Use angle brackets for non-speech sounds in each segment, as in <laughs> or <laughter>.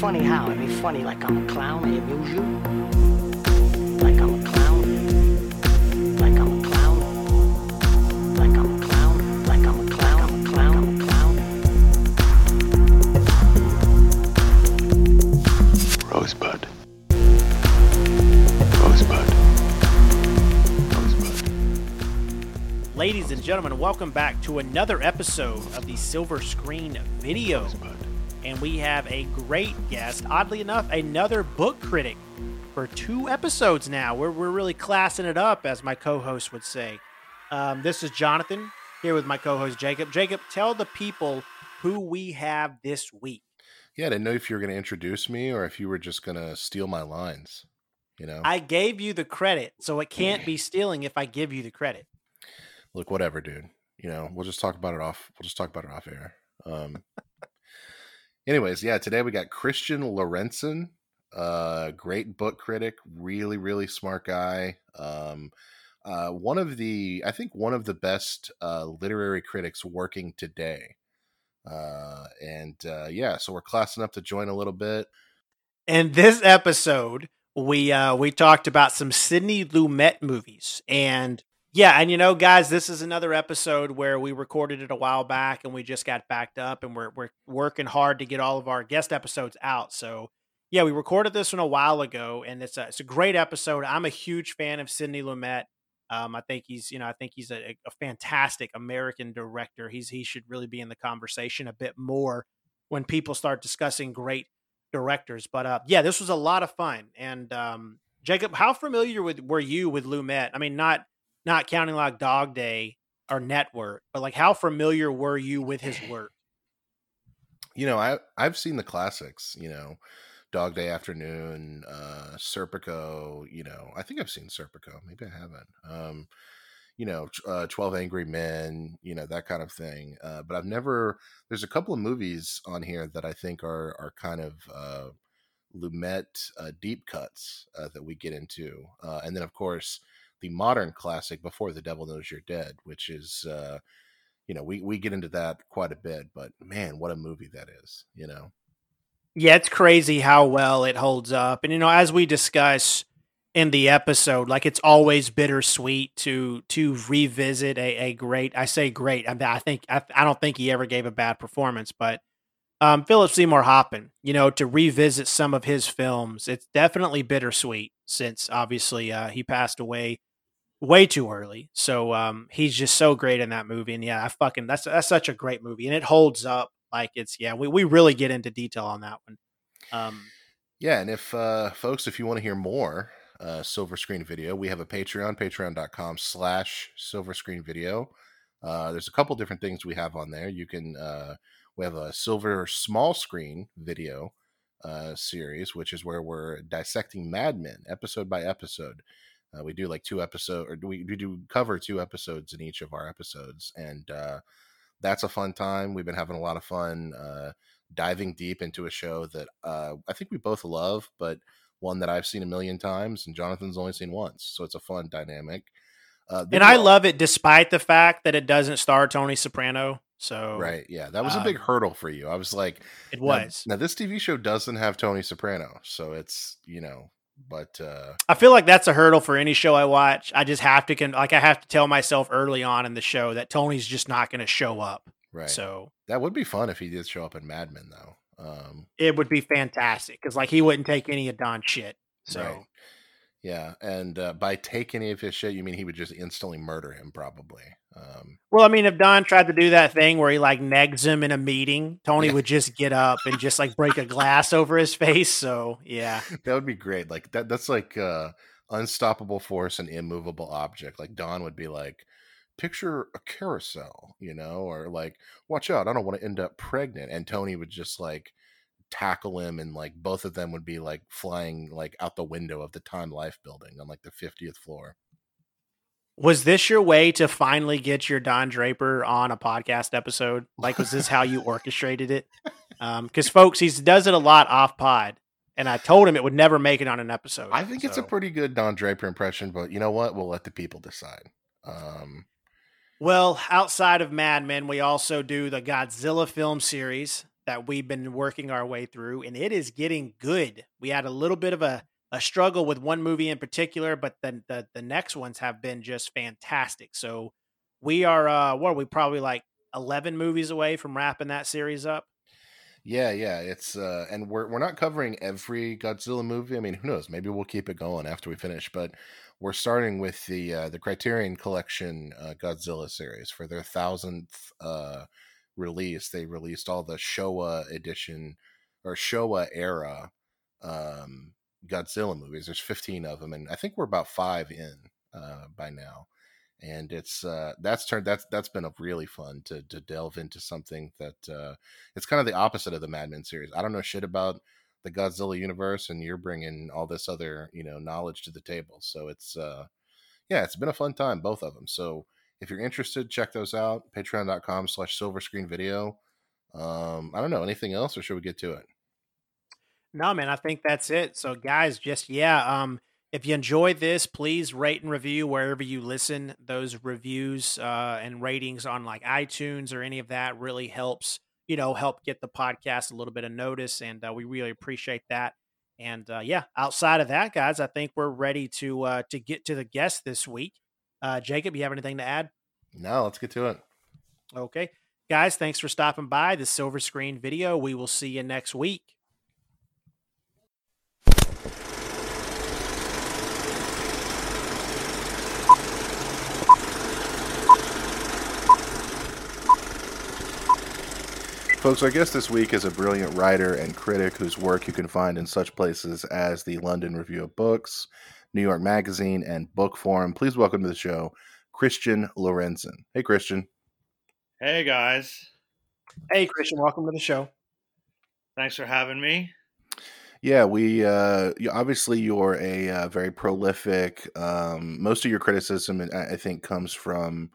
funny how? I mean, funny like I'm a clown. I amuse you. Like I'm a clown. Like I'm a clown. Like I'm a clown. Like I'm a clown. I'm a clown. I'm a clown. Rosebud. Rosebud. Rosebud. Ladies and gentlemen, welcome back to another episode of the Silver Screen Video. And we have a great guest, oddly enough, another book critic for two episodes now. We're, we're really classing it up, as my co host would say. Um, this is Jonathan here with my co host Jacob. Jacob, tell the people who we have this week. Yeah, I didn't know if you were going to introduce me or if you were just going to steal my lines. You know, I gave you the credit, so it can't be <laughs> stealing if I give you the credit. look, whatever, dude. You know, we'll just talk about it off. We'll just talk about it off air. Um. <laughs> anyways, yeah, today we got Christian Lorentzen, uh, great book critic, really, really smart guy. Um, uh, one of the, I think, one of the best uh, literary critics working today. Uh, and uh, yeah, so we're classing up to join a little bit. In this episode, we uh we talked about some Sidney Lumet movies. And yeah, and you know, guys, this is another episode where we recorded it a while back and we just got backed up and we're we're working hard to get all of our guest episodes out. So yeah, we recorded this one a while ago and it's a it's a great episode. I'm a huge fan of Sidney Lumet. Um, I think he's, you know, I think he's a, a fantastic American director. He's he should really be in the conversation a bit more when people start discussing great directors. But uh, yeah, this was a lot of fun. And um, Jacob, how familiar with were you with Lumet? I mean, not not counting like Dog Day or Network, but like how familiar were you with his work? you know, I I've seen the classics, you know, Dog Day Afternoon, uh Serpico, you know, I think I've seen Serpico, maybe I haven't. Um, you know, uh, 12 Angry Men, you know, that kind of thing. Uh, but I've never there's a couple of movies on here that I think are are kind of uh Lumet uh, deep cuts uh, that we get into. Uh, and then of course the modern classic Before the Devil Knows You're Dead, which is uh you know, we we get into that quite a bit, but man, what a movie that is, you know. Yeah, it's crazy how well it holds up. And you know, as we discuss in the episode, like it's always bittersweet to to revisit a, a great. I say great. I, I think I, I don't think he ever gave a bad performance, but um, Philip Seymour Hoffman, you know, to revisit some of his films, it's definitely bittersweet since obviously uh, he passed away way too early. So um, he's just so great in that movie, and yeah, I fucking that's that's such a great movie, and it holds up like it's yeah. We we really get into detail on that one. Um, Yeah, and if uh folks, if you want to hear more uh silver screen video, we have a Patreon, patreon.com slash silver screen video. Uh there's a couple different things we have on there. You can uh we have a silver small screen video uh series, which is where we're dissecting Mad Men episode by episode. Uh, we do like two episodes, or we, we do cover two episodes in each of our episodes and uh that's a fun time. We've been having a lot of fun uh diving deep into a show that uh, I think we both love, but one that I've seen a million times and Jonathan's only seen once. So it's a fun dynamic. Uh, and I we- love it despite the fact that it doesn't star Tony Soprano. So Right. Yeah. That was a big um, hurdle for you. I was like, it now- was. Now, this TV show doesn't have Tony Soprano. So it's, you know, but uh, I feel like that's a hurdle for any show I watch. I just have to con- like I have to tell myself early on in the show that Tony's just not going to show up. right. So that would be fun if he did show up in Mad Men, though. Um, it would be fantastic because like he wouldn't take any of Don's shit. So Right. Yeah. And uh, by take any of his shit, you mean he would just instantly murder him, probably. Um, well, I mean, if Don tried to do that thing where he like negs him in a meeting, Tony Yeah. would just get up and just like break a glass over his face. So yeah, <laughs> that would be great. Like that that's like uh unstoppable force and immovable object. Like Don would be like, picture a carousel, you know, or like, watch out, I don't want to end up pregnant. And Tony would just like tackle him and like both of them would be like flying like out the window of the Time Life building on like the 50th floor. was this your way to finally get your Don Draper on a podcast episode? Like, was this how you <laughs> orchestrated it? Because folks, he does it a lot off pod, and I told him it would never make it on an episode. I think it's a pretty good Don Draper impression, but you know what? We'll let the people decide. Um Well, outside of Mad Men, we also do the Godzilla film series that we've been working our way through, and it is getting good. We had a little bit of a a struggle with one movie in particular, but then the the next ones have been just fantastic. So we are uh what are we probably like 11 movies away from wrapping that series up. Yeah, yeah, it's uh and we're we're not covering every Godzilla movie. I mean, who knows? Maybe we'll keep it going after we finish, but we're starting with the uh the Criterion Collection uh Godzilla series for their 1000th uh release. They released all the Showa edition or Showa era um Godzilla movies. There's 15 of them and I think we're about 5 in uh by now and it's uh, that's turned that's that's been a really fun to to delve into something that uh, it's kind of the opposite of the Mad Men series. I don't know shit about the Godzilla universe, and you're bringing all this other you know knowledge to the table. So it's uh, yeah, it's been a fun time, both of them. So if you're interested, check those out. Patreon.com/slash Silver Screen Video. Um, I don't know anything else, or should we get to it? No, man, I think that's it. So, guys, just yeah, um, if you enjoyed this, please rate and review wherever you listen. Those reviews uh, and ratings on like iTunes or any of that really helps, you know, help get the podcast a little bit of notice. And uh, we really appreciate that. And uh, yeah, outside of that, guys, I think we're ready to uh, to get to the guest this week. Uh, Jacob, you have anything to add? No, let's get to it. Okay, guys, thanks for stopping by the Silver Screen Video. We will see you next week. Folks, our guest this week is a brilliant writer and critic whose work you can find in such places as the London Review of Books, New York Magazine, and Bookforum. Please welcome to the show Christian Lorentzen. Hey, Christian. Hey, guys. Hey, Christian, welcome to the show. Thanks for having me. Yeah, we uh, you, obviously you're a uh, very prolific. Um, most of your criticism, I think, comes from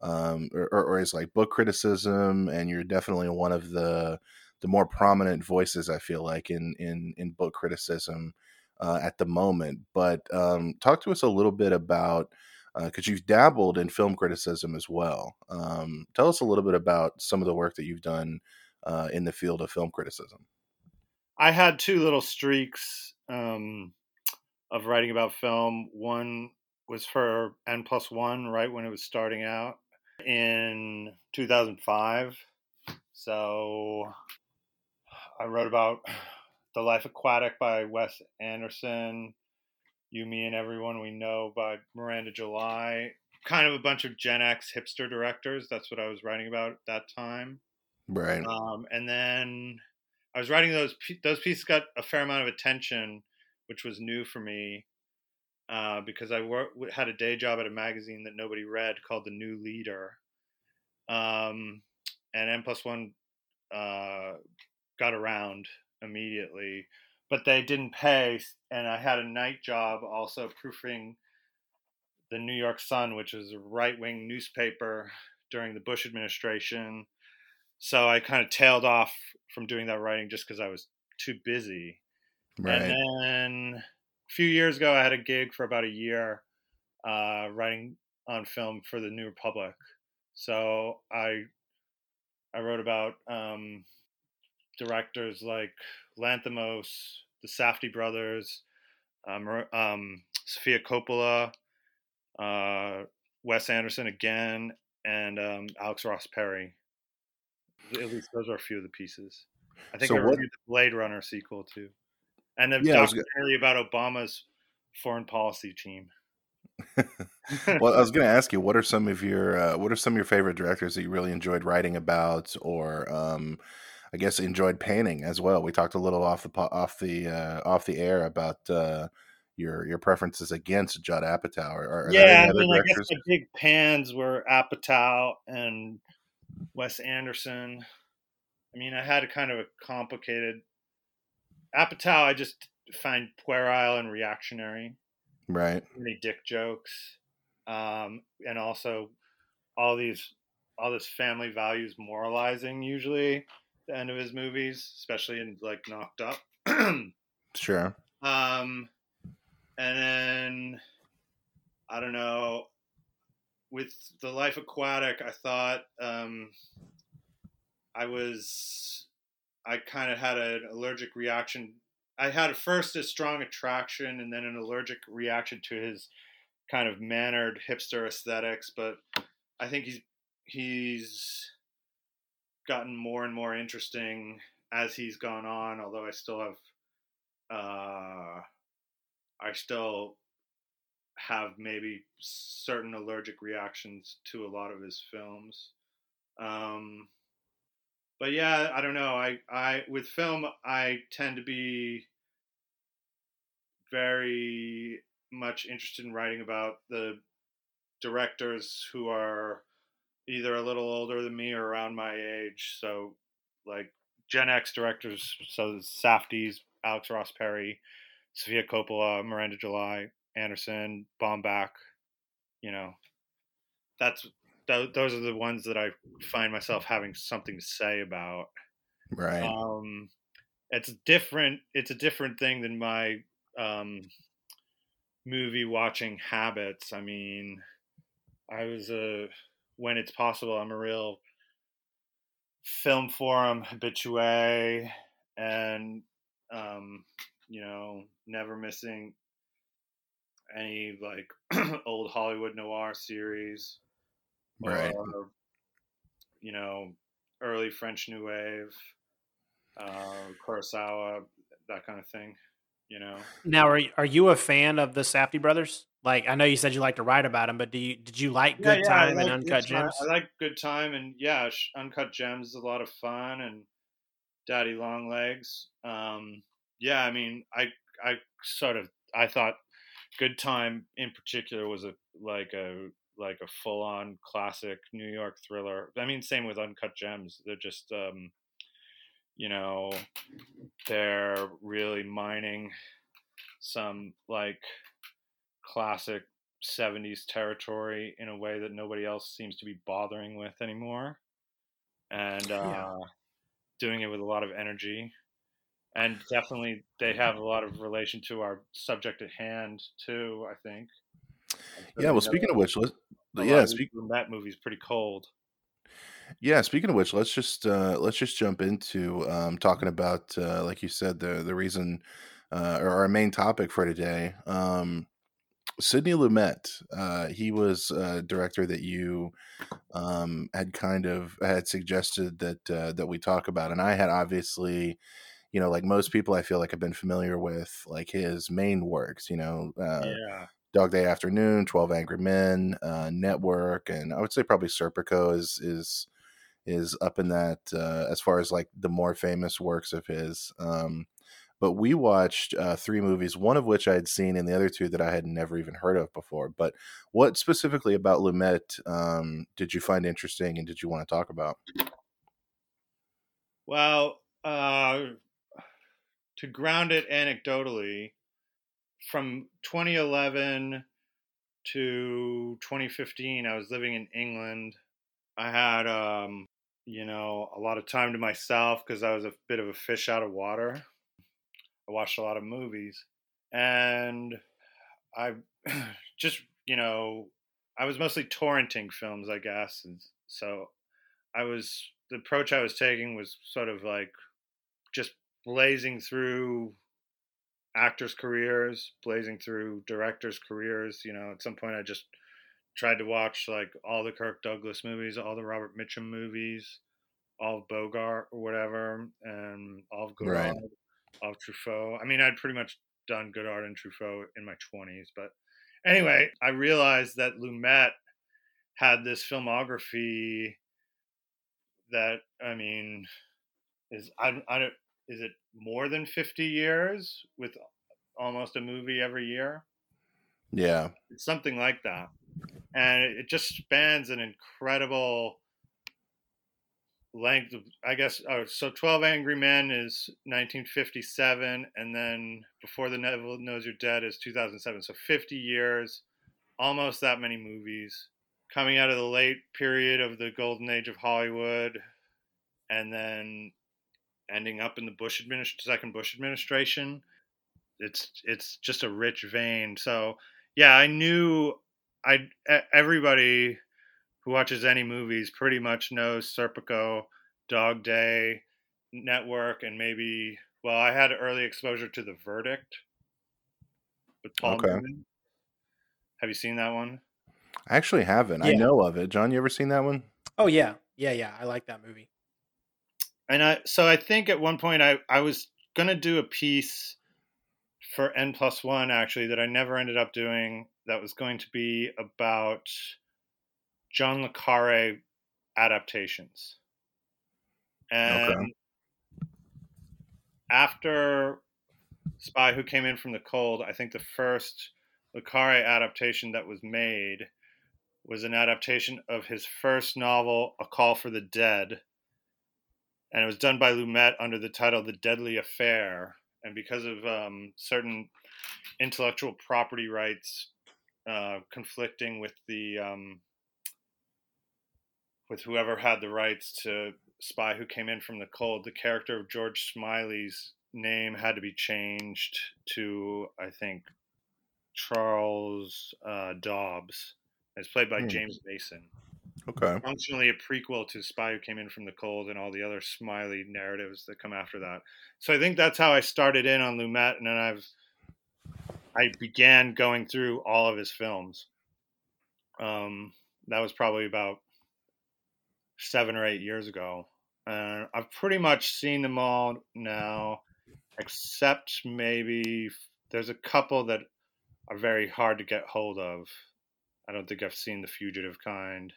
um, or, or is like book criticism, and you're definitely one of the the more prominent voices I feel like in in in book criticism uh, at the moment. But um, talk to us a little bit about because uh, you've dabbled in film criticism as well. Um, tell us a little bit about some of the work that you've done uh, in the field of film criticism. I had two little streaks um, of writing about film. One was for N plus one, right when it was starting out, in 2005. So I wrote about The Life Aquatic by Wes Anderson, You, Me, and Everyone We Know by Miranda July. Kind of a bunch of Gen X hipster directors. That's what I was writing about at that time. Right. Um, and then I was writing those. Those pieces got a fair amount of attention, which was new for me uh, because I wor- had a day job at a magazine that nobody read called The New Leader. Um, and N plus one uh, got around immediately, but they didn't pay. And I had a night job also proofing the New York Sun, which was a right wing newspaper during the Bush administration. So I kind of tailed off from doing that writing just because I was too busy. Right. And then a few years ago, I had a gig for about a year uh, writing on film for the New Republic. So I I wrote about um, directors like Lanthimos, the Safdie brothers, um, um, Sofia Coppola, uh, Wes Anderson again, and um, Alex Ross Perry. At least those are a few of the pieces. I think so I reviewed what, the Blade Runner sequel too and a yeah, documentary about Obama's foreign policy team. <laughs> well, I was going to ask you, what are some of your uh, what are some of your favorite directors that you really enjoyed writing about, or um, I guess enjoyed painting as well? We talked a little off the off the uh, off the air about uh, your your preferences against Judd Apatow. Are, are yeah, I mean, I guess the big pans were Apatow and Wes Anderson. I mean, I had a kind of a complicated Apatow, I just find puerile and reactionary. Right. Many dick jokes, um, and also all these all this family values moralizing usually the end of his movies, especially in like Knocked Up. <clears throat> sure. Um, and then I don't know. With the Life Aquatic, I thought um, I was I kind of had an allergic reaction. I had at first a strong attraction and then an allergic reaction to his kind of mannered hipster aesthetics, but I think he's he's gotten more and more interesting as he's gone on. Although I still have, uh, I still have maybe certain allergic reactions to a lot of his films. Um, but yeah, I don't know. I, I with film, I tend to be very much interested in writing about the directors who are either a little older than me or around my age. So, like Gen X directors, so Safdie's, Alex Ross Perry, Sofia Coppola, Miranda July, Anderson, Baumbach. You know, that's those are the ones that I find myself having something to say about. Right. Um, it's different. It's a different thing than my um, movie watching habits. I mean, I was a when it's possible. I'm a real film forum habitué, and um, you know, never missing any like <clears throat> old Hollywood noir series, Right. or you know, early French New Wave, uh, Kurosawa, that kind of thing. You know. Now, are are you a fan of the Safdie brothers? Like, I know you said you like to write about them, but do you did you like Good yeah, I Time and Uncut. Gems? I like Good Time, and yeah, Uncut Gems is a lot of fun, and Daddy Long Legs. Um, yeah, I mean, I I sort of I thought Good Time in particular was a like a like a full on classic New York thriller. I mean, same with Uncut Gems. They're just um, you know, they're really mining some like classic 70s territory in a way that nobody else seems to be bothering with anymore and uh, Yeah. doing it with a lot of energy and definitely they have a lot of relation to our subject at hand too i think Yeah. Well, speaking of which, let a yeah, lot of speak, that movie's pretty cold yeah. Speaking of which, let's just uh, let's just jump into um, talking about, uh, like you said, the the reason uh, or our main topic for today. Um, Sidney Lumet. Uh, he was a director that you um, had kind of had suggested that uh, that we talk about, and I had obviously, you know, like most people, I feel like I've been familiar with like his main works. You know, uh, yeah Dog Day Afternoon, Twelve Angry Men, uh, Network, and I would say probably Serpico is is is up in that uh, as far as like the more famous works of his. Um, but we watched uh, three movies, one of which I had seen, and the other two that I had never even heard of before. But what specifically about Lumet um, did you find interesting, and did you want to talk about? Well, uh, to ground it anecdotally, from 2011 to 2015, I was living in England. I had, um, you know, a lot of time to myself because I was a bit of a fish out of water. I watched a lot of movies, and I <clears throat> just, you know, I was mostly torrenting films, I guess, and so I was the approach I was taking was sort of like just blazing through actors' careers, blazing through directors' careers. You know, at some point I just tried to watch like all the Kirk Douglas movies, all the Robert Mitchum movies, all of Bogart or whatever, and all of Godard, Right. Of Truffaut. I mean, I'd pretty much done Godard and Truffaut in my 20s, but anyway, I realized that Lumet had this filmography that I mean is I, I don't is it more than 50 years with almost a movie every year? Yeah, it's something like that. And it just spans an incredible length of i guess oh, so 12 angry men is 1957 and then before the devil knows you're dead is 2007 so 50 years almost that many movies. Coming out of the late period of the golden age of hollywood and then ending up in the bush administration second bush administration. It's it's just a rich vein. So yeah i knew I everybody who watches any movies pretty much knows serpico dog day Network and maybe well, I had early exposure to The Verdict with Paul Okay. Newman. Have you seen that one? I actually haven't. I know of it. John, you ever seen that one? Oh yeah, yeah, yeah. I like that movie. And I so I think at one point I I was gonna do a piece for N plus one actually that I never ended up doing. That was going to be about John le Carre adaptations. And Okay. after Spy Who Came In from the Cold, I think the first Le Carre adaptation that was made was an adaptation of his first novel, A Call for the Dead. And it was done by Lumet under the title The Deadly Affair. And because of um, certain intellectual property rights uh, conflicting with the um, with whoever had the rights to Spy Who Came In from the Cold, the character of George Smiley's name had to be changed to, I think, Charles uh, Dobbs. It's played by Hmm. James Mason. Okay. Functionally a prequel to Spy Who Came In from the Cold and all the other Smiley narratives that come after that. So I think that's how I started in on Lumet, and then I've I began going through all of his films. Um, that was probably about seven or eight years ago. Uh, I've pretty much seen them all now, except maybe there's a couple that are very hard to get hold of. I don't think I've seen The Fugitive Kind.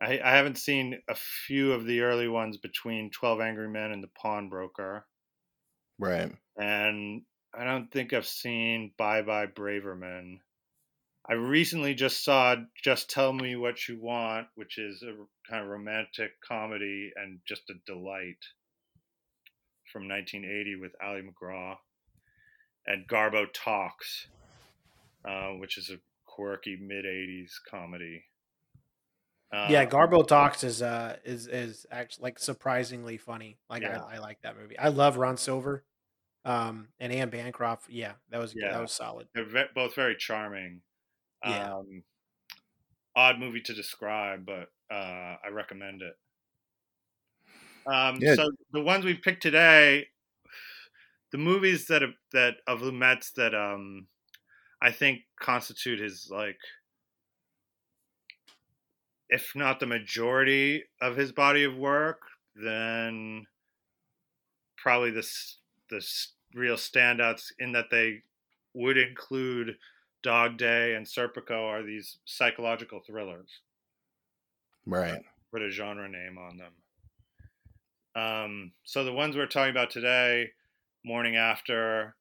I, I haven't seen a few of the early ones between 12 Angry Men and The Pawnbroker. Right. And I don't think I've seen Bye Bye Braverman. I recently just saw Just Tell Me What You Want, which is a kind of romantic comedy and just a delight from 1980 with Ali MacGraw. And Garbo Talks, uh, which is a quirky mid 80s comedy. Uh, yeah, Garbo Talks is uh is is actually like surprisingly funny. Like Yeah. I, I like that movie. I love Ron Silver, um, and Anne Bancroft. Yeah, that was Yeah. that was solid. They're both very charming. Yeah. Um, odd movie to describe, but uh, I recommend it. Um, Yeah. So the ones we picked today, the movies that have, that of Lumet's that um, I think constitute his like, if not the majority of his body of work, then probably the the real standouts in that they would include Dog Day and Serpico are these psychological thrillers. Right. Put a genre name on them. Um, so the ones we're talking about today, Morning After,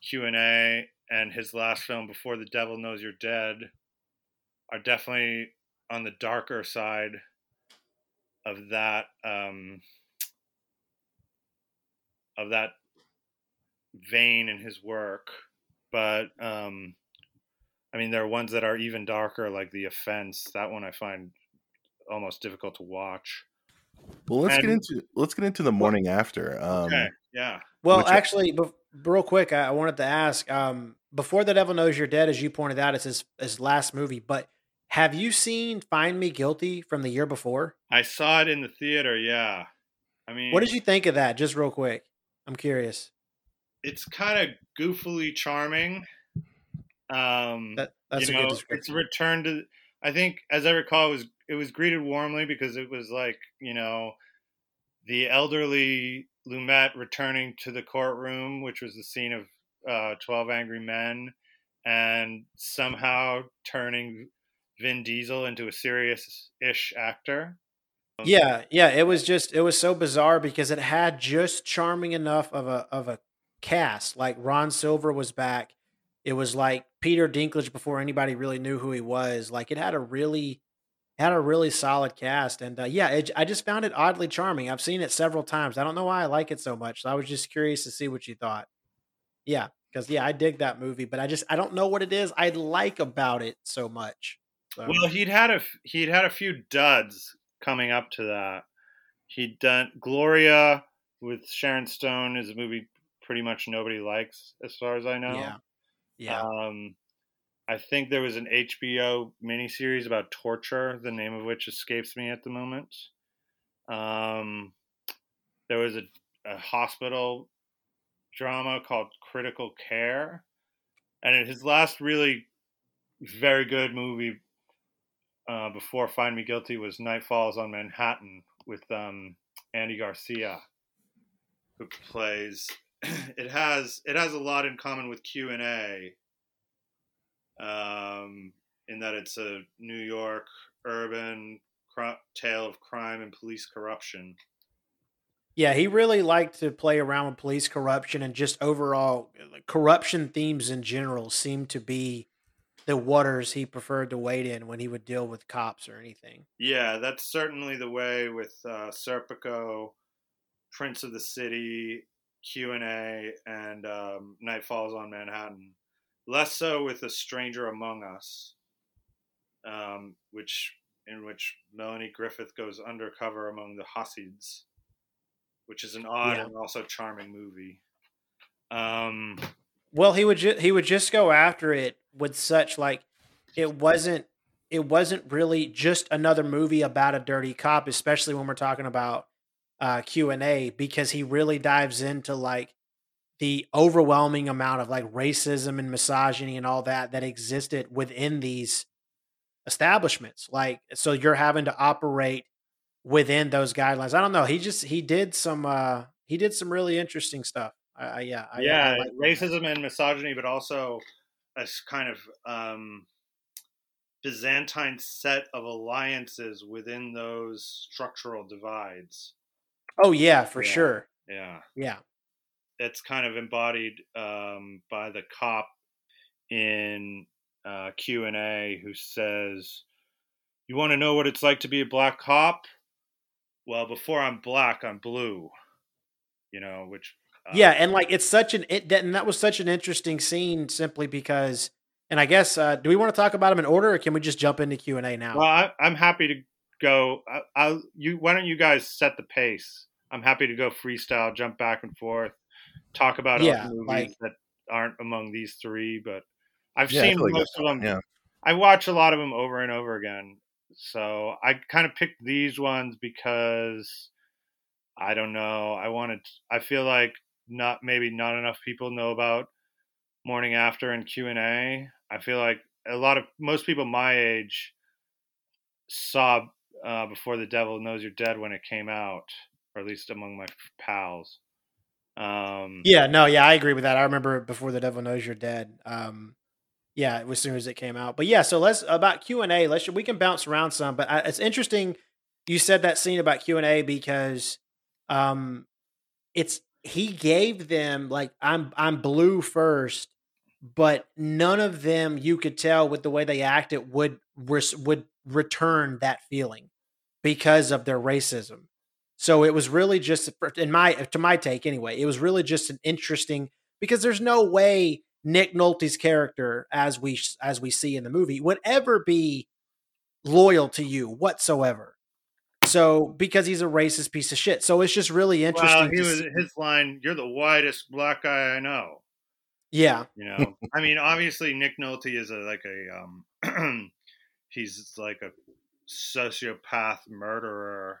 Q and A, and his last film, Before the Devil Knows You're Dead, are definitely on the darker side of that um, of that vein in his work. But um, I mean, there are ones that are even darker, like The Offense. That one I find almost difficult to watch. Well, let's get into let's get into the morning after. Um, Okay, yeah. Well, Which- actually, bef- real quick, I, I wanted to ask. Um, before the devil knows you're dead, as you pointed out, it's his his last movie. But have you seen Find Me Guilty from the year before? I saw it in the theater. Yeah, I mean, What did you think of that? Just real quick, I'm curious. It's kind of goofily charming. Um, That that's you a know, good it's description. returned to. I think, as I recall, it was it was greeted warmly because it was like you know, the elderly Lumet returning to the courtroom, which was the scene of uh, Twelve Angry Men, and somehow turning Vin Diesel into a serious-ish actor. Yeah, yeah, it was just it was so bizarre because it had just charming enough of a of a cast. Like Ron Silver was back. It was like Peter Dinklage before anybody really knew who he was. Like it had a really had a really solid cast and uh, yeah, it, I just found it oddly charming. I've seen it several times. I don't know why I like it so much. So I was just curious to see what you thought. Yeah, cuz yeah, I dig that movie, but I just I don't know what it is I like about it so much. So, Well, he'd had a he'd had a few duds coming up to that. He'd done Gloria with Sharon Stone is a movie pretty much nobody likes as far as I know. yeah. Yeah. Um, I think there was an HBO miniseries about torture, the name of which escapes me at the moment. Um, there was a, a hospital drama called Critical Care, and his last really very good movie uh, before Find Me Guilty was Night Falls on Manhattan with um, Andy Garcia, who plays. <clears throat> It has it has a lot in common with Q and A, um, in that it's a New York urban cr- tale of crime and police corruption. Yeah, he really liked to play around with police corruption and just overall corruption themes in general seem to be the waters he preferred to wade in when he would deal with cops or anything. Yeah, that's certainly the way with uh, Serpico, Prince of the City, Q and A, and um, Night Falls on Manhattan. Less so with A Stranger Among Us, um, which in which Melanie Griffith goes undercover among the Hasids, which is an odd Yeah. and also charming movie. Um, Well, he would ju- he would just go after it with such like it wasn't it wasn't really just another movie about a dirty cop, especially when we're talking about uh, Q and A, because he really dives into like the overwhelming amount of like racism and misogyny and all that that existed within these establishments. Like, so you're having to operate within those guidelines. I don't know. He just he did some uh he did some really interesting stuff. I, I yeah I, yeah, I like that. racism and misogyny, but also a kind of um, Byzantine set of alliances within those structural divides. Oh yeah, for Yeah. sure. Yeah, Yeah. That's kind of embodied um, by the cop in uh, Q and A who says, "You want to know what it's like to be a black cop? Well, before I'm black, I'm blue." You know, which uh, Yeah, and like it's such an it and that was such an interesting scene simply because and I guess uh do we want to talk about them in order or can we just jump into Q&A now? Well, I, I'm happy to go. I, I'll you. Why don't you guys set the pace? I'm happy to go freestyle, jump back and forth, talk about Yeah, other movies like- that aren't among these three. But I've Yeah, seen like most that's of them. Yeah. I watch a lot of them over and over again. So I kind of picked these ones because I don't know. I wanted. I feel like not maybe not enough people know about Morning After and Q and A. I feel like a lot of most people my age saw uh, Before the Devil Knows You're Dead when it came out, or at least among my pals. Um, Yeah, no, yeah, I agree with that. I remember before the devil knows you're dead. Um yeah, as soon as it came out. But yeah, so let's about Q&A. Let's we can bounce around some, but I, it's interesting you said that scene about Q&A because um it's he gave them like I'm I'm blue first, but none of them you could tell with the way they acted would would return that feeling because of their racism. So it was really just in my to my take anyway. It was really just an interesting because there's no way Nick Nolte's character as we as we see in the movie would ever be loyal to you whatsoever. So because he's a racist piece of shit. So it's just really interesting. well, he was see- his line. You're the whitest black guy I know. yeah, You <laughs> know, I mean, obviously Nick Nolte is a like a um, <clears throat> he's like a sociopath murderer,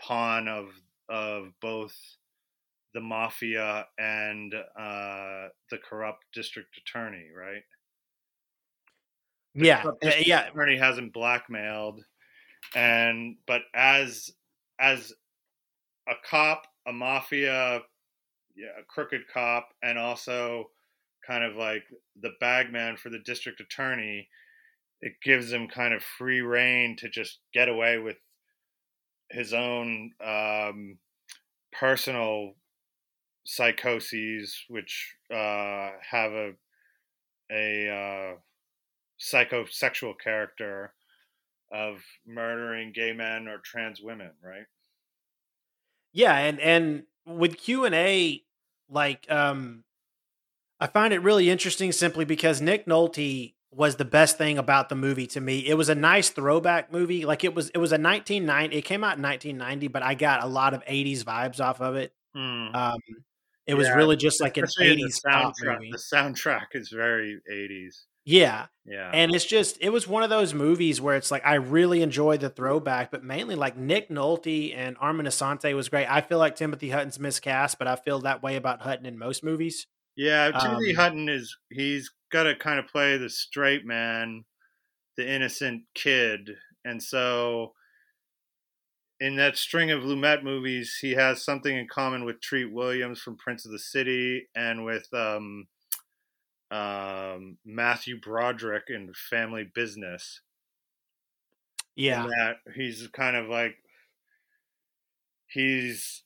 pawn of of both the mafia and uh, the corrupt district attorney, right? yeah, corrupt uh, district yeah. attorney hasn't blackmailed, and but as as a cop, a mafia, yeah, a crooked cop, and also kind of like the bagman for the district attorney, it gives him kind of free reign to just get away with his own um, personal psychoses, which uh, have a a uh, psychosexual character of murdering gay men or trans women, right? Yeah, and and with Q and A, like um, I find it really interesting simply because Nick Nolte was the best thing about the movie to me. It was a nice throwback movie. Like it was, it was a 1990. It came out in 1990, but I got a lot of 80s vibes off of it. Hmm. Um, it was really just like an Especially the 80s soundtrack. movie. The soundtrack is very 80s. Yeah. Yeah. And it's just it was one of those movies where it's like I really enjoyed the throwback, but mainly like Nick Nolte and Armand Assante was great. I feel like Timothy Hutton's miscast, but I feel that way about Hutton in most movies. Yeah, Timothy um, Hutton is he's got to kind of play the straight man, the innocent kid, and so in that string of Lumet movies, he has something in common with Treat Williams from Prince of the City and with um, um, Matthew Broderick in Family Business. Yeah. in that he's kind of like he's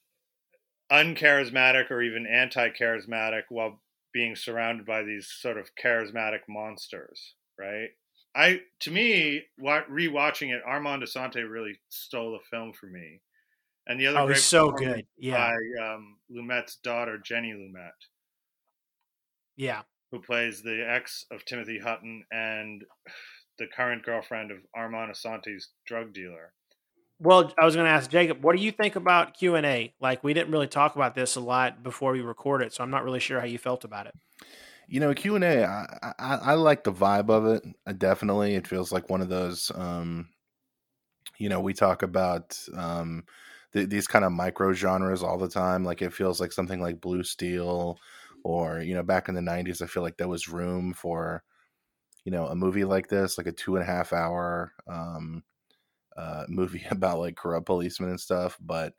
uncharismatic or even anti-charismatic while being surrounded by these sort of charismatic monsters right i to me wa- rewatching it armand assante really stole the film for me and the other Oh, great so good. Yeah. by um, lumet's daughter jenny lumet Yeah. who plays the ex of timothy hutton and the current girlfriend of armand assante's drug dealer Well, I was going to ask Jacob, what do you think about Q and A? Like, we didn't really talk about this a lot before we recorded, so I'm not really sure how you felt about it. You know, Q and A. I, I I like the vibe of it. Uh, definitely, it feels like one of those. Um, you know, we talk about um, th- these kind of micro genres all the time. Like it feels like something like Blue Steel, or you know, back in the '90s, I feel like there was room for, you know, a movie like this, like a two and a half hour um, uh, movie <laughs> about like corrupt policemen and stuff. But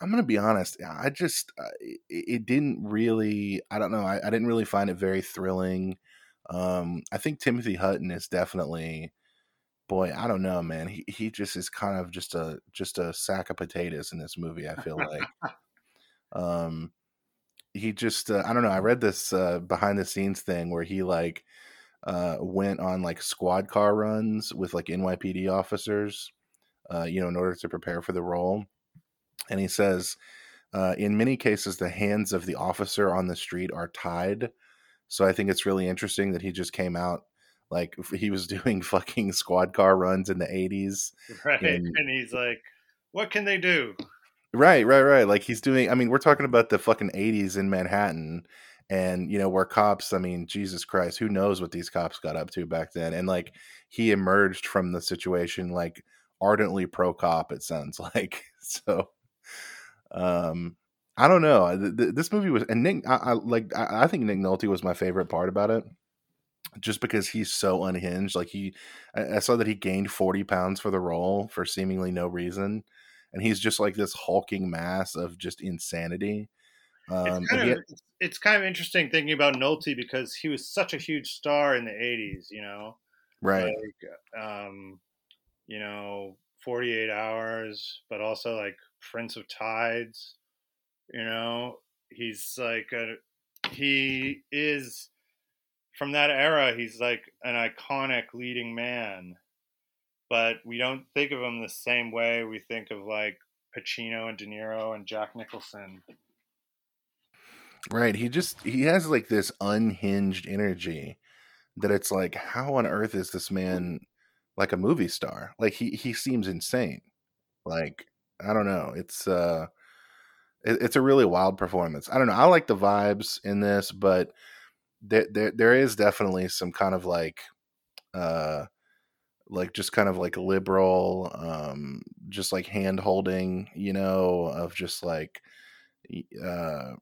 I'm gonna be honest. I just uh, it, it didn't really. I don't know. I, I didn't really find it very thrilling. Um, I think Timothy Hutton is definitely, boy. I don't know, man. He he just is kind of just a just a sack of potatoes in this movie. I feel like. um, he just uh, I don't know. I read this uh, behind the scenes thing where he like uh, went on like squad car runs with like NYPD officers, uh, you know, in order to prepare for the role. And he says, uh, in many cases, the hands of the officer on the street are tied. So I think it's really interesting that he just came out like <laughs> he was doing fucking squad car runs in the 80s. <laughs> right And- and he's like what can they do Right, right, right. Like he's doing, I mean, we're talking about the fucking 80s in Manhattan and, you know, where cops, I mean, Jesus Christ, who knows what these cops got up to back then. And like he emerged from the situation like ardently pro cop, it sounds <laughs> like. So, um, I don't know. Th- th- This movie was, and Nick, I, I like, I, I think Nick Nolte was my favorite part about it. Just because he's so unhinged, like he, I, I saw that he gained forty pounds for the role for seemingly no reason, and he's just like this hulking mass of just insanity. Um, it's kind of had- it's kind of interesting thinking about Nolte because he was such a huge star in the '80s. You know, right, like um, you know, 48 Hours, but also like Prince of Tides. You know, he's like a he is from that era. He's like an iconic leading man, but we don't think of him the same way we think of like Pacino and De Niro and Jack Nicholson. right. He just he has like this unhinged energy that it's like, how on earth is this man like a movie star? Like he he seems insane. Like I don't know. It's uh, it, it's a really wild performance. I don't know. I like the vibes in this, but there there there is definitely some kind of like uh like just kind of like liberal um just like hand holding you know of just like uh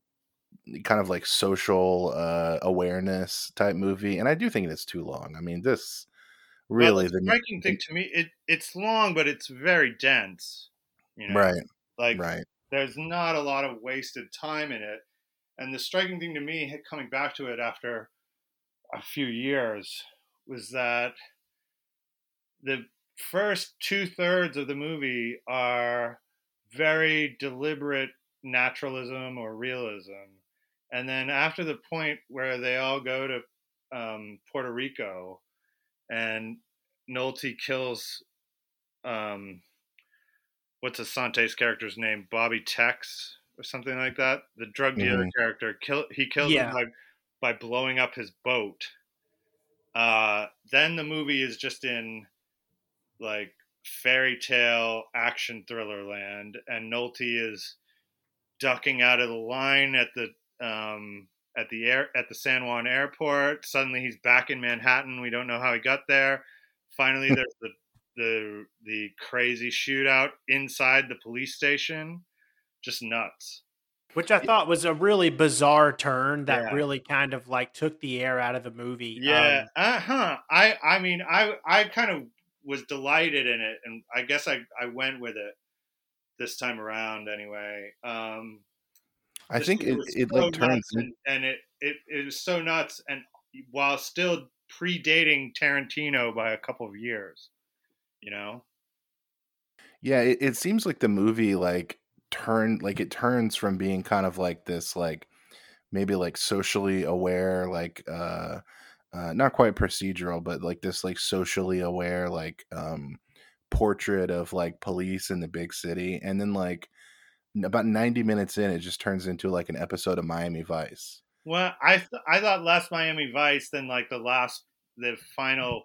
kind of like social uh awareness type movie and i do think it's too long i mean this really well, the striking thing to me, it it's long, but it's very dense. You know, right like right there's not a lot of wasted time in it. And the striking thing to me, coming back to it after a few years, was that the first two thirds of the movie are very deliberate naturalism or realism. And then after the point where they all go to um, Puerto Rico and Nolte kills um, what's Assante's character's name? Bobby Tex or something like that. The drug dealer Mhm. character kill he kills Yeah. him by by blowing up his boat. Uh, then the movie is just in like fairy tale action thriller land, and Nolte is ducking out of the line at the um, at the air at the San Juan airport. Suddenly he's back in Manhattan. We don't know how he got there. Finally, <laughs> there's the the the crazy shootout inside the police station. Just nuts. Which I thought was a really bizarre turn that Yeah. really kind of like took the air out of the movie. Yeah. Um, uh huh. I I mean I I kind of was delighted in it, and I guess I I went with it this time around anyway. Um, I think it, it so like turns. and, and it, it it was so nuts, and while still predating Tarantino by a couple of years, you know. Yeah, it, it seems like the movie like turned like it turns from being kind of like this like maybe like socially aware like uh uh not quite procedural but like this like socially aware like um portrait of like police in the big city and then like about 90 minutes in it just turns into like an episode of Miami Vice. Well, I th- I thought less Miami Vice than like the last the final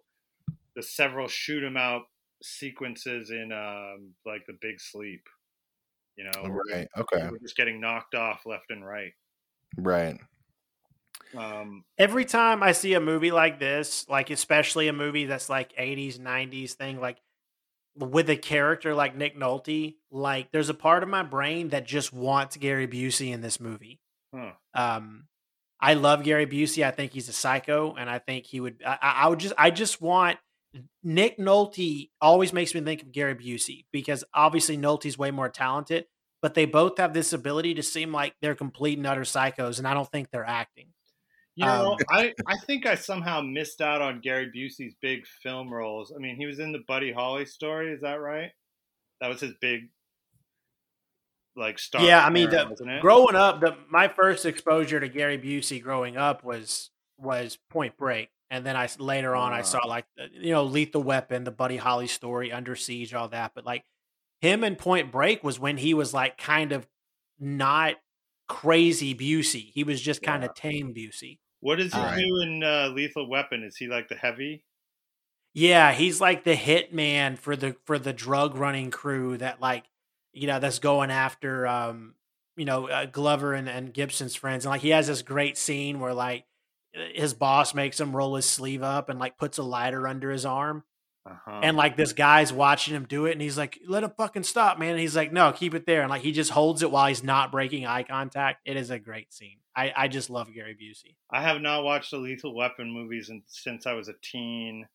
the several shoot 'em out sequences in um like the Big Sleep. You know, where Right. Okay. we're just getting knocked off left and right. Right. Um, every time I see a movie like this, like especially a movie that's like 80s, 90s thing, like with a character like Nick Nolte, like there's a part of my brain that just wants Gary Busey in this movie. huh. Um, I love Gary Busey. I think he's a psycho, and I think he would. I, I I would just, I just want Nick Nolte. Always makes me think of Gary Busey because obviously Nolte's way more talented, but they both have this ability to seem like they're complete and utter psychos, and I don't think they're acting. You know, Um, <laughs> I, I think I somehow missed out on Gary Busey's big film roles. I mean, he was in the Buddy Holly story. Is that right? That was his big, like star. yeah, I mean, power, the, growing up, the my first exposure to Gary Busey growing up was was Point Break, and then I later on I Wow. saw like you know Lethal Weapon, the Buddy Holly story, Under Siege, all that. But like him and Point Break was when he was like kind of not crazy Busey. He was just kind Yeah. of tame Busey. what does he Right. do in uh, Lethal Weapon? Is he like the heavy? Yeah, he's like the hitman for the for the drug running crew that like you know that's going after um you know uh, Glover and, and Gibson's friends and like he has this great scene where like his boss makes him roll his sleeve up and like puts a lighter under his arm Uh-huh. and like this guy's watching him do it and he's like let him fucking stop man and he's like no keep it there and like he just holds it while he's not breaking eye contact it is a great scene I I just love Gary Busey I have not watched the Lethal Weapon movies in, since I was a teen.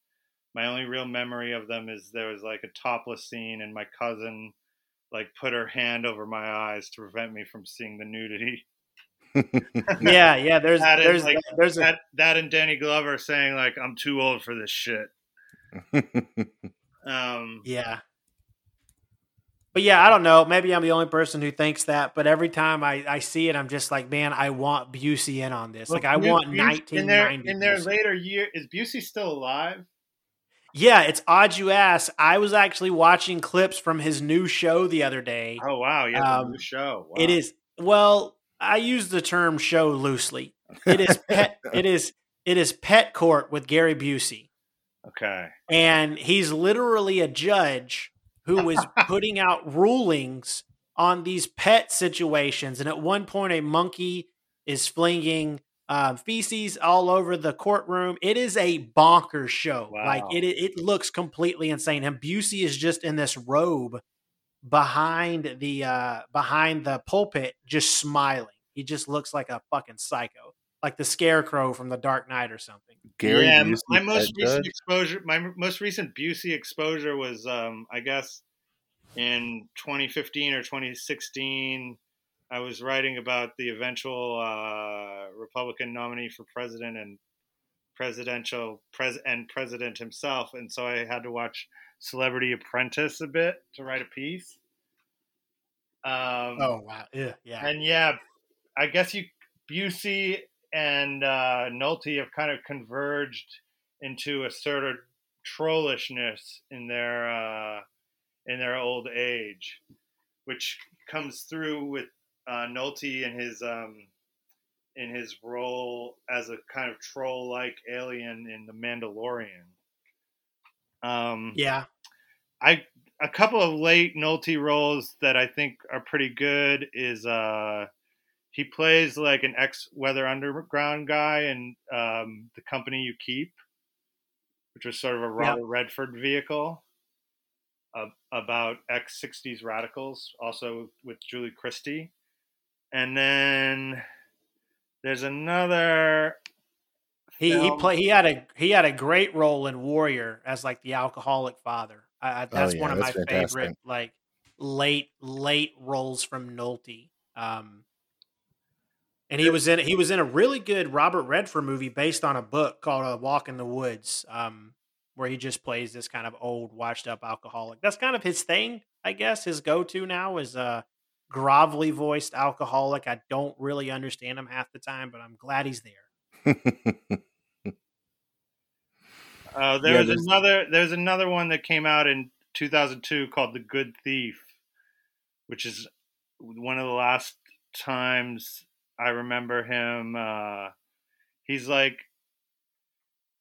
My only real memory of them is there was like a topless scene, and my cousin like put her hand over my eyes to prevent me from seeing the nudity. <laughs> yeah yeah there's That is, there's like, there's a That that and Danny Glover saying like I'm too old for this shit. <laughs> Um, Yeah. But yeah, I don't know. Maybe I'm the only person who thinks that. But every time I, I see it, I'm just like, man, I want Busey in on this. Like, I want Buse- 1990. in their in their later year. Is Busey still alive? Yeah, it's odd you ask. I was actually watching clips from his new show the other day. Oh wow, yeah, Um, the new show. Wow. It is well, I use the term show loosely. It is <laughs> pet. it is it is Pet Court with Gary Busey. Okay. and he's literally a judge who is <laughs> putting out rulings on these pet situations. And at one point, a monkey is flinging um, feces all over the courtroom. It is a bonkers show. Like it, it looks completely insane. And Busey is just in this robe behind the uh, behind the pulpit, just smiling. He just looks like a fucking psycho, like the scarecrow from The Dark Knight or something. Gary yeah, Busey, my most recent Judge? exposure, my most recent Busey exposure was, um, I guess, in 2015 or 2016. I was writing about the eventual uh, Republican nominee for president and presidential pres and president himself, and so I had to watch Celebrity Apprentice a bit to write a piece. Um, Oh wow! Yeah, yeah. and yeah, I guess you Busey and uh, Nolte have kind of converged into a sort of trollishness in their uh, in their old age, which comes through with uh, Nolte in his um, in his role as a kind of troll-like alien in The Mandalorian. Um, Yeah. I a couple of late Nolte roles that I think are pretty good is uh he plays like an ex Weather Underground guy in um, the Company You Keep, which was sort of a Robert Redford vehicle uh, about ex '60s radicals, also with Julie Christie. And then there's another. He he film- play he had a he had a great role in Warrior as like the alcoholic father. I, I, that's Oh, yeah, one of my fantastic. favorite like late late roles from Nolte. Um, and he was in he was in a really good Robert Redford movie based on a book called A Walk in the Woods, um, where he just plays this kind of old, washed up alcoholic. That's kind of his thing, I guess. His go to now is a grovelly voiced alcoholic. I don't really understand him half the time, but I'm glad he's there. <laughs> Uh, there Yeah, was there's- another. There's another one that came out in 2002 called The Good Thief, which is one of the last times I remember him. Uh, he's like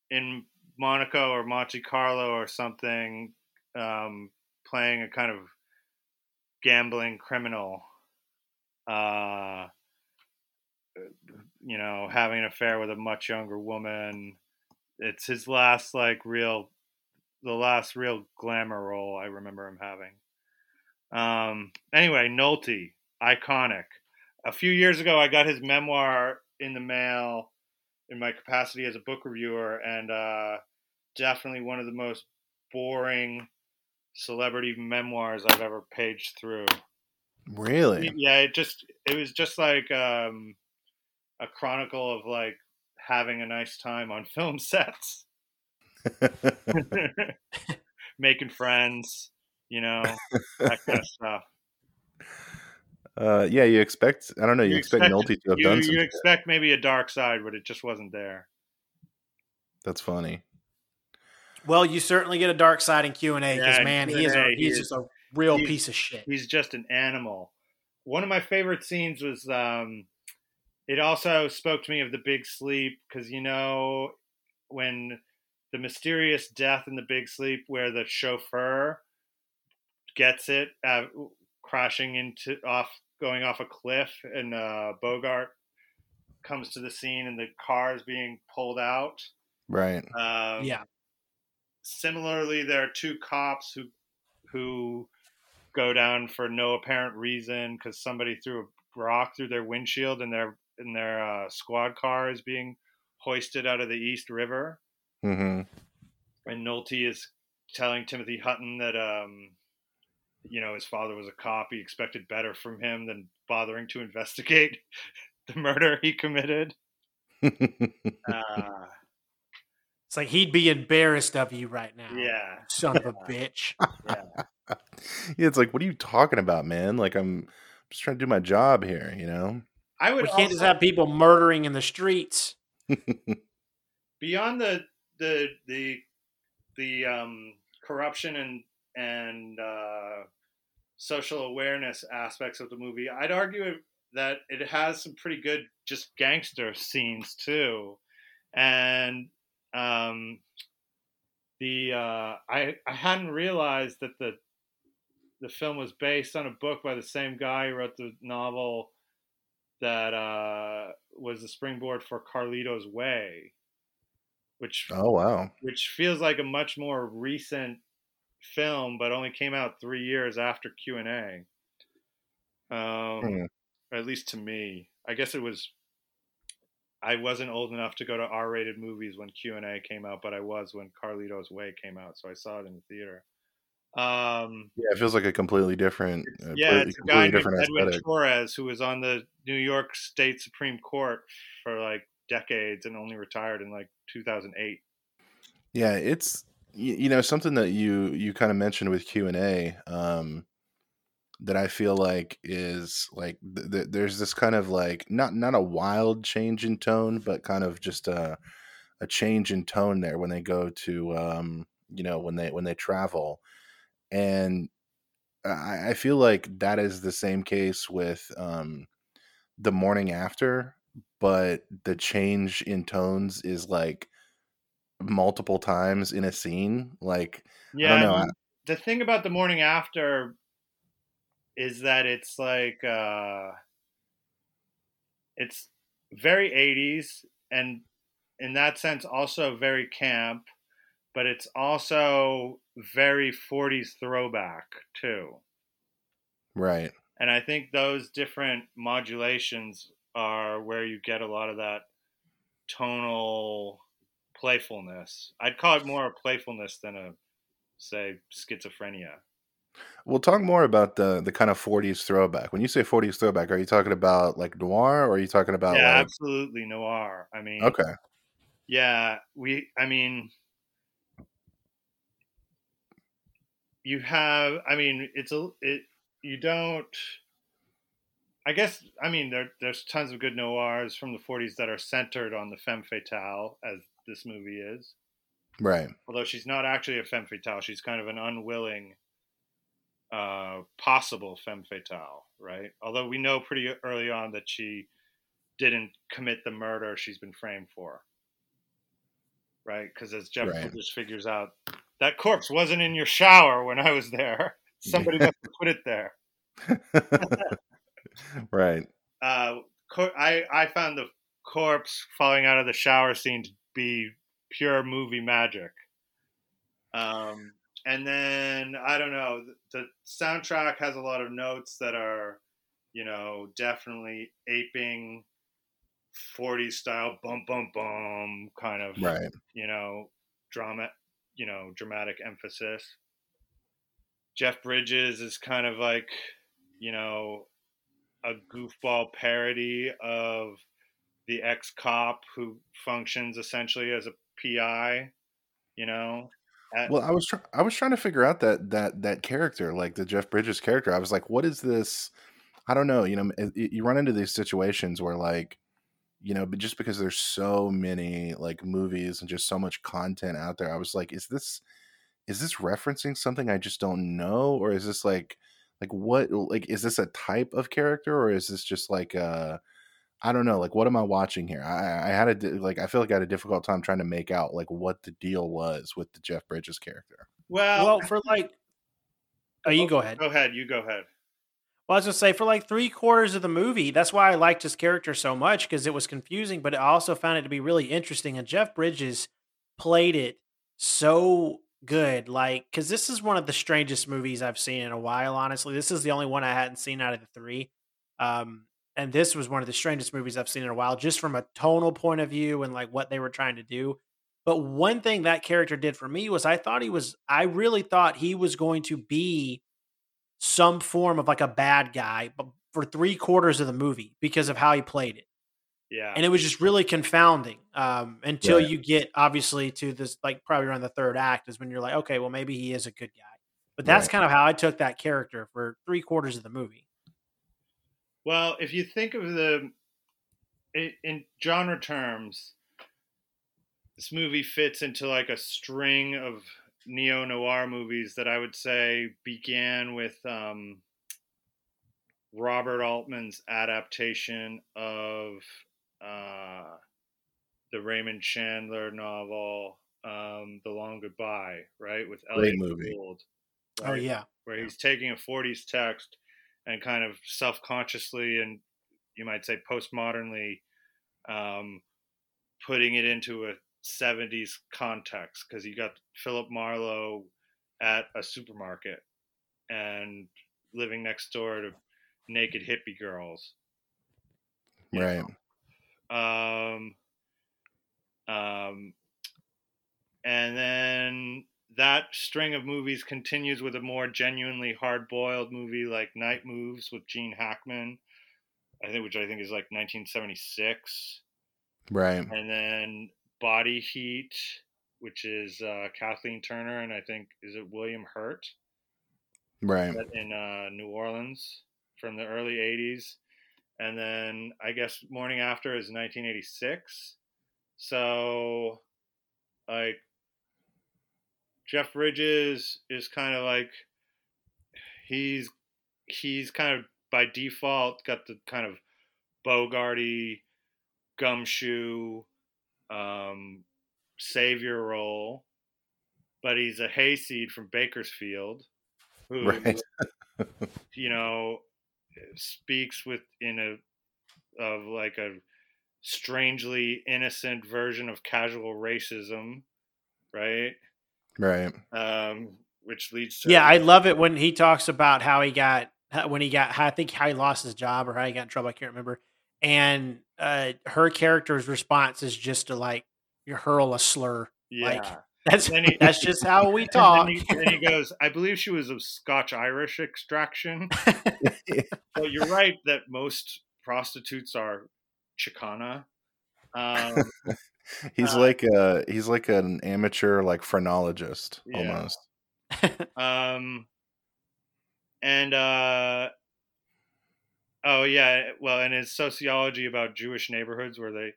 in Monaco or Monte Carlo or something, um, playing a kind of gambling criminal. Uh, you know, having an affair with a much younger woman it's his last like real the last real glamour role I remember him having. Um anyway, Nolte, iconic. A few years ago I got his memoir in the mail in my capacity as a book reviewer and uh definitely one of the most boring celebrity memoirs I've ever paged through. really? Yeah, it just it was just like um a chronicle of like having a nice time on <laughs> film sets. <laughs> <laughs> making friends, you know, that kind of stuff. Uh, yeah, you expect. I don't know. You, You expect, expect- Nolte to have You, done some. you shit. expect maybe a dark side, but it just wasn't there. That's funny. Well, you certainly get a dark side in Q and A because Yeah, in man, he is a, Q&A, he he's is- just a real he's- piece of shit. He's just an animal. One of my favorite scenes was um, it also spoke to me of the big sleep because you know when the mysterious death in the big sleep where the chauffeur gets it uh, crashing into off going off a cliff and uh, Bogart comes to the scene and the car is being pulled out. Right. Um, yeah, similarly, there are two cops who who go down for no apparent reason because somebody threw a rock through their windshield and their and their uh, squad car is being hoisted out of the East River. hmm And Nolte is telling Timothy Hutton that um, you know his father was a cop. He expected better from him than bothering to <laughs> investigate the murder he committed. <laughs> Uh, it's like he'd be embarrassed of you right now. yeah, son of a bitch. yeah. yeah, it's like, what are you talking about, man? Like, I'm just trying to do my job here, you know? I would We can't just have people murdering in the streets. <laughs> beyond the the the the um, corruption and and uh, social awareness aspects of the movie, I'd argue that it has some pretty good just gangster scenes too, and um, the uh, I I hadn't realized that the the film was based on a book by the same guy who wrote the novel that uh, was the springboard for Carlito's Way, which oh, wow. which feels like a much more recent film, but only came out three years after Q and A. Um, or at least to me, I guess it was. I wasn't old enough to go to R-rated movies when Q and A came out, but I was when Carlito's Way came out, so I saw it in the theater. Um, Yeah, it feels like a completely different, uh, yeah, it's a guy named different Edwin. Torres who was on the New York State Supreme Court for like decades and only retired in like 2008. Yeah, it's you, you know something that you you kind of mentioned with Q and A um, that I feel like is like th- th- there's this kind of like not not a wild change in tone, but kind of just a a change in tone there when they go to um, you know when they when they travel, and I, I feel like that is the same case with um, the morning after, but the change in tones is like multiple times in a scene. Like Yeah, know, I I- mean, the thing about the morning after is that it's like uh it's very 80s and in that sense also very camp, but it's also very 40s throwback too. Right. And I think those different modulations are where you get a lot of that tonal playfulness. I'd call it more a playfulness than a say schizophrenia. We'll talk more about the the kind of 40s throwback. When you say 40s throwback, are you talking about like noir or are you talking about yeah, like absolutely noir. I mean, Okay. yeah, we. I mean, you have. I mean, it's a. It. You don't. I guess. I mean, there, there's tons of good noirs from the 40s that are centered on the femme fatale, as this movie is. Right. Although she's not actually a femme fatale, she's kind of an unwilling, uh, possible femme fatale, right? Although we know pretty early on that she didn't commit the murder she's been framed for, right? Because as Jeff Right. just figures out, that corpse wasn't in your shower when I was there. <laughs> Somebody must have put it there. <laughs> right. uh, I I found the corpse falling out of the shower scene to be pure movie magic. Um, and then I don't know, the, soundtrack has a lot of notes that are, you know, definitely aping 40s style bum bum bum kind of Right. you know, drama, you know, dramatic emphasis. Jeff Bridges is kind of like, you know, a goofball parody of the ex cop who functions essentially as a PI, you know. At- Well, I was I was trying to figure out that that that character, like the Jeff Bridges character. I was like, what is this? I don't know. You know, it- you run into these situations where like, you know, but just because there's so many like movies and just so much content out there, I was like, is this is this referencing something I just don't know, or is this like like what like is this a type of character, or is this just like uh I don't know, like what am I watching here? I, I had a like I feel like I had a difficult time trying to make out like what the deal was with the Jeff Bridges character. well, well, for like, oh, you go ahead. Go ahead. You go ahead. Well, I was gonna say for like three quarters of the movie, that's why I liked his character so much because it was confusing, but I also found it to be really interesting. And Jeff Bridges played it so good, like because this is one of the strangest movies I've seen in a while. Honestly, this is the only one I hadn't seen out of the three, um, and this was one of the strangest movies I've seen in a while, just from a tonal point of view and like what they were trying to do. But one thing that character did for me was I thought he was, I really thought he was going to be some form of like a bad guy but for three quarters of the movie because of how he played it. Yeah. And it was just really confounding um, until Right. you get obviously to this, like probably around the third act is when you're like, okay, well, maybe he is a good guy. But that's Right. kind of how I took that character for three quarters of the movie. Well, if you think of the in, in genre terms, this movie fits into like a string of neo noir movies that I would say began with um, Robert Altman's adaptation of uh, the Raymond Chandler novel, um, The Long Goodbye, right? With Great Elliot movie. Gould. Oh yeah, where he's taking a 40s text and kind of self-consciously and you might say postmodernly um, putting it into a 70s context because you got philip marlowe at a supermarket and living next door to naked hippie girls Right. um, um, and then that string of movies continues with a more genuinely hard-boiled movie like Night Moves with Gene Hackman, I think, which I think is like 1976, Right. and then Body Heat, which is uh, Kathleen Turner, and I think is it William Hurt Right. in uh, New Orleans from the early 80s. And then I guess Morning After is 1986. So, like, Jeff Bridges is kind of like, he's, he's kind of by default got the kind of Bogarty, gumshoe, um, savior role, but he's a hayseed from Bakersfield who <laughs> Right. you know speaks with in a of like a strangely innocent version of casual racism, right? Right. Um, which leads to Yeah, I love it when he talks about how he got when he got how, I think how he lost his job or how he got in trouble. I can't remember. And uh, her character's response is just to like you hurl a slur. yeah. like, <laughs> That's Then he- that's just how we <laughs> And talk. then, he, and he goes, I believe she was of Scotch Irish extraction. <laughs> well, you're right that most prostitutes are Chicana. Um, He's Uh, like a he's like an amateur like phrenologist Yeah. almost. <laughs> um, and uh, oh yeah, well, and his sociology about Jewish neighborhoods where they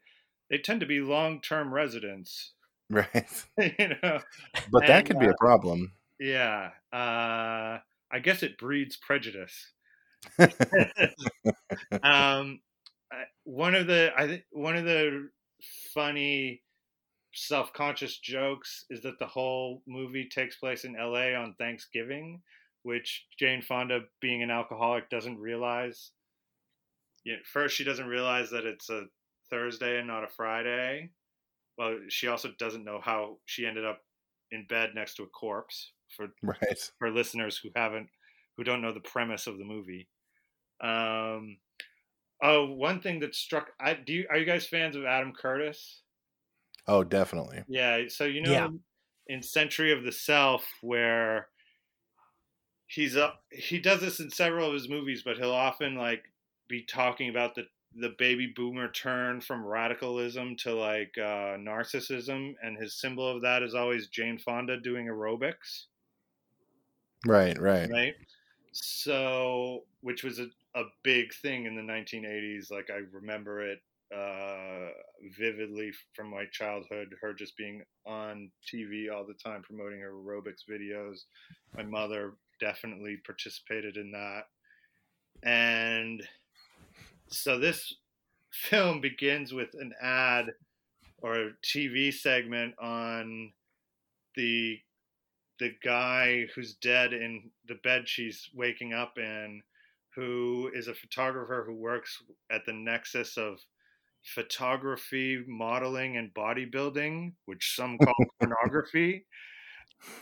they tend to be long term residents. <laughs> Right. <laughs> you know, But that And, could be a problem. yeah. Uh, I guess it breeds prejudice. um, one of the I think one of the funny self-conscious jokes is that the whole movie takes place in LA on Thanksgiving, which Jane Fonda, being an alcoholic, doesn't realize. First, she doesn't realize that it's a Thursday and not a Friday. Well, she also doesn't know how she ended up in bed next to a corpse. For <laughs> Right. for listeners who haven't who don't know the premise of the movie. Um, oh, one thing that struck I do you, are you guys fans of Adam Curtis? Oh, definitely. Yeah, so you know Yeah. in Century of the Self where he's up he does this in several of his movies, but he'll often like be talking about the the baby boomer turn from radicalism to like uh, narcissism, and his symbol of that is always Jane Fonda doing aerobics. Right, right. right? So, which was a, a big thing in the 1980s. Like, I remember it uh, vividly from my childhood, her just being on TV all the time promoting her aerobics videos. My mother definitely participated in that. And so, this film begins with an ad or a TV segment on the the guy who's dead in the bed she's waking up in, who is a photographer who works at the nexus of photography, modeling, and bodybuilding, which some <laughs> call pornography.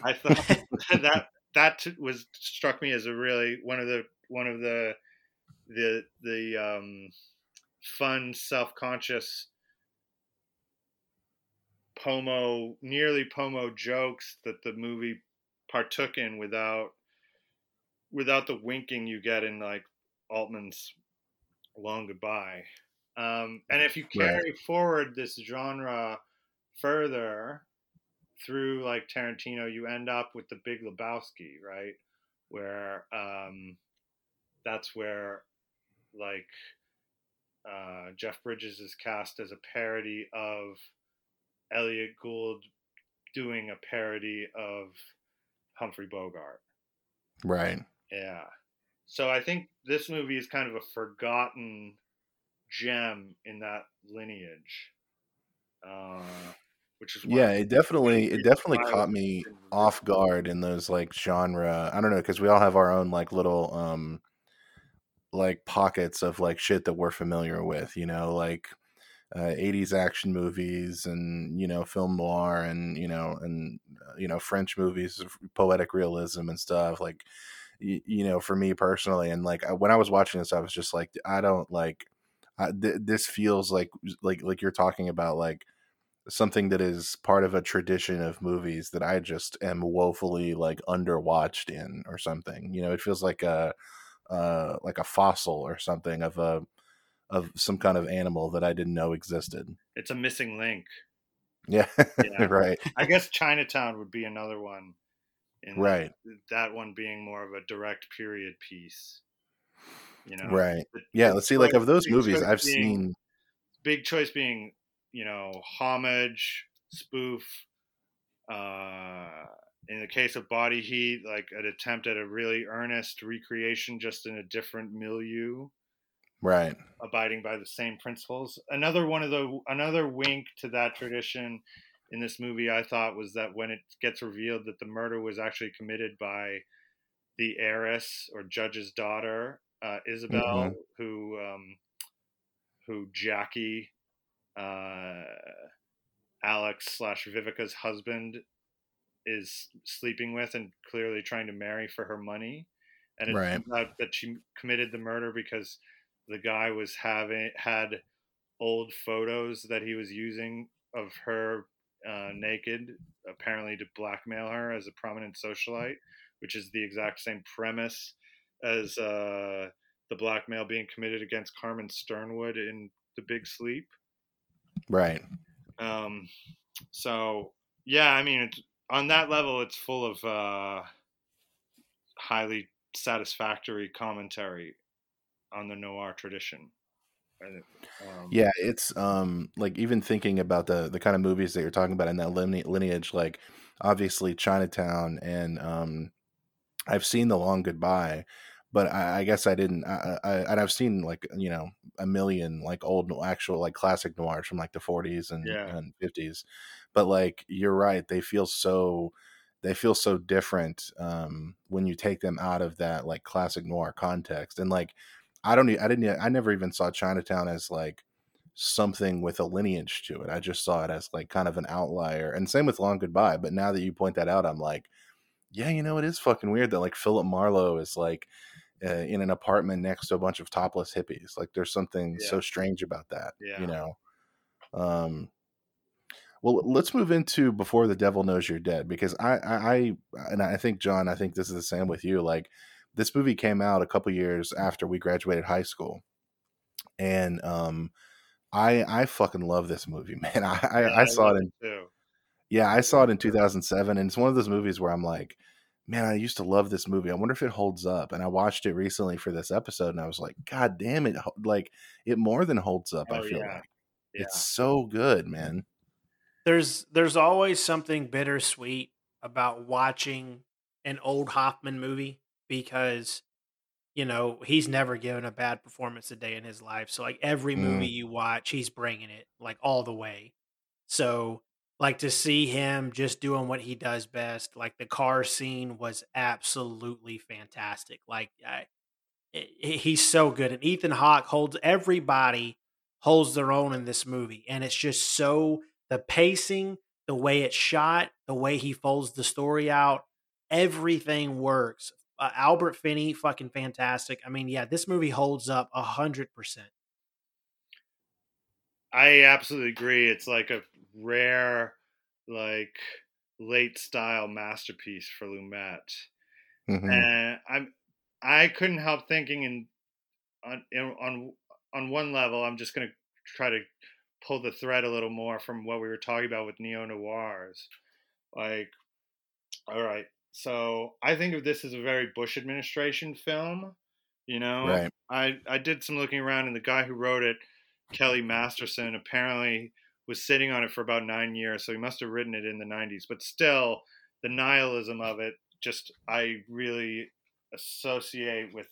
I thought <laughs> that that was struck me as a really one of the one of the the the um, fun, self conscious pomo nearly pomo jokes that the movie partook in without without the winking you get in like Altman's Long Goodbye. Um, and if you Right. carry forward this genre further through like Tarantino, you end up with the Big Lebowski, right? Where um, that's where like uh, Jeff Bridges is cast as a parody of Elliot Gould doing a parody of Humphrey Bogart. Right. Yeah. So I think this movie is kind of a forgotten gem in that lineage. Uh, which is why Yeah, it definitely it definitely caught me off guard in those like genre. I don't know because we all have our own like little um like pockets of like shit that we're familiar with, you know, like uh, 80s action movies and you know film noir and you know and uh, you know French movies poetic realism and stuff like you, you know for me personally and like I, when I was watching this I was just like I don't like I, th- this feels like like like you're talking about like something that is part of a tradition of movies that I just am woefully like underwatched in or something. You know, it feels like a uh like a fossil or something of a of some kind of animal that I didn't know existed. it's a missing link. Yeah. <laughs> Yeah. right. I guess Chinatown would be another one. In Right. That one being more of a direct period piece. You know. Right. The- Yeah, let's see like of those movies I've being- seen big choice being you know homage spoof uh in the case of body heat like an attempt at a really earnest recreation just in a different milieu right. abiding by the same principles another one of the another wink to that tradition in this movie i thought was that when it gets revealed that the murder was actually committed by the heiress or judge's daughter uh, isabel Mhm. who um, who Jackie, uh, Alex slash Viveca's husband, is sleeping with and clearly trying to marry for her money, and it Right. turns out that she committed the murder because the guy was having had old photos that he was using of her uh, naked, apparently to blackmail her as a prominent socialite, which is the exact same premise as uh, the blackmail being committed against Carmen Sternwood in The Big Sleep. Right. Um, so yeah, I mean, it's, on that level, it's full of uh, highly satisfactory commentary on the noir tradition. Um, Yeah, it's um like even thinking about the the kind of movies that you're talking about in that lineage, like obviously Chinatown and um I've seen The Long Goodbye, but I, I guess I didn't. I, I and I've seen like you know a million like old actual like classic noirs from like the 40s and Yeah. and 50s, but like you're right, they feel so they feel so different um when you take them out of that like classic noir context and like I don't I didn't I never even saw Chinatown as like something with a lineage to it. I just saw it as like kind of an outlier. And same with Long Goodbye. But now that you point that out, I'm like, yeah, you know, it is fucking weird that like Philip Marlowe is like uh, in an apartment next to a bunch of topless hippies. Like there's something Yeah. so strange about that. Yeah. You know. Um. Well, let's move into before the devil knows you're dead because I, I, I and I think John, I think this is the same with you. Like this movie came out a couple years after we graduated high school, and um, I I fucking love this movie, <laughs> man. I I, Yeah, I saw it in too. yeah, I saw it in 2007, and it's one of those movies where I'm like, man, I used to love this movie. I wonder if it holds up. And I watched it recently for this episode, and I was like, God damn it! Like it more than holds up. I Oh, feel yeah. like Yeah. it's so good, man. there's there's always something bittersweet about watching an old Hoffman movie because you know he's never given a bad performance a day in his life. So like every mm. movie you watch, he's bringing it like all the way. So like to see him just doing what he does best, like the car scene was absolutely fantastic. Like I, i- i- he's so good, and Ethan Hawke holds everybody holds their own in this movie, and it's just so the pacing, the way it's shot, the way he folds the story out, everything works. Uh, Albert Finney, fucking fantastic. I mean, yeah, this movie holds up a hundred percent. I absolutely agree. It's like a rare, like late style masterpiece for Lumet. Mhm. and I'm I couldn't help thinking in on in, on on one level I'm just going to try to pull the thread a little more from what we were talking about with neo noirs like all right so I think of this as a very Bush administration film you know Right. I I did some looking around and the guy who wrote it Kelly Masterson apparently was sitting on it for about 9 years so he must have written it in the 90s but still the nihilism of it just I really associate with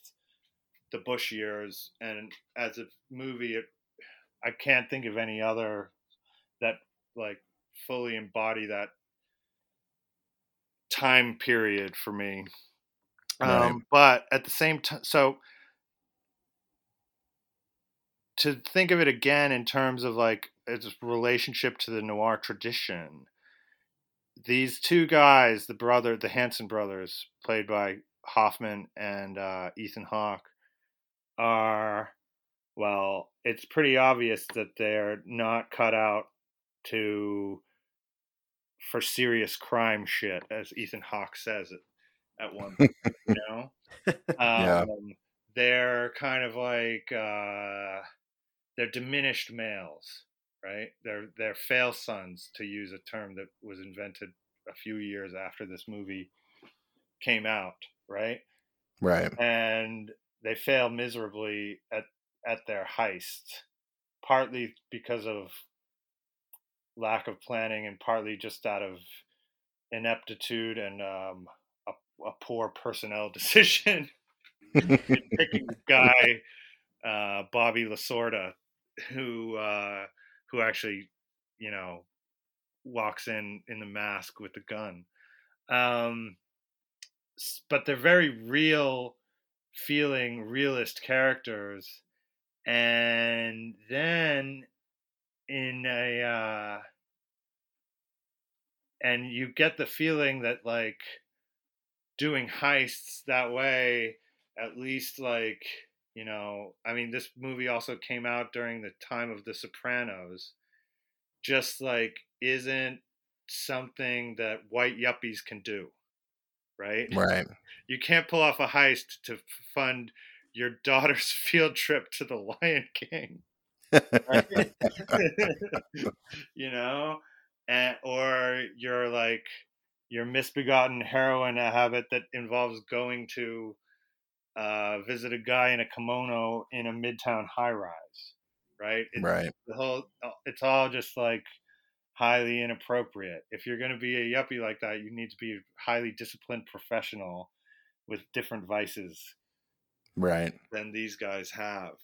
the Bush years, and as a movie, it, I can't think of any other that like fully embody that time period for me. Right. Um, but at the same time, so to think of it again in terms of like its relationship to the noir tradition, these two guys, the brother, the Hanson brothers, played by Hoffman and uh, Ethan Hawke, are well. It's pretty obvious that they're not cut out to for serious crime shit, as Ethan Hawke says it at one point. <laughs> you know, um, Yeah. they're kind of like uh, they're diminished males, right? They're they're fail sons, to use a term that was invented a few years after this movie came out, right? Right. And they fail miserably at at their heist, partly because of lack of planning, and partly just out of ineptitude and um, a, a poor personnel <laughs> decision in picking the guy uh, Bobby Lasorda, who uh, who actually, you know, walks in in the mask with the gun. Um, but they're very real feeling, realist characters, and then in a uh, and you get the feeling that like doing heists that way at least like you know i mean this movie also came out during the time of the sopranos just like isn't something that white yuppies can do right Right. you can't pull off a heist to fund your <laughs> daughter's field trip to the lion king <laughs> you know and or you're like your misbegotten heroin habit that involves going to uh, visit a guy in a kimono in a midtown high rise right it's, right. the whole it's all just like highly inappropriate if you're going to be a yuppie like that you need to be a highly disciplined professional with different vices Right. than these guys have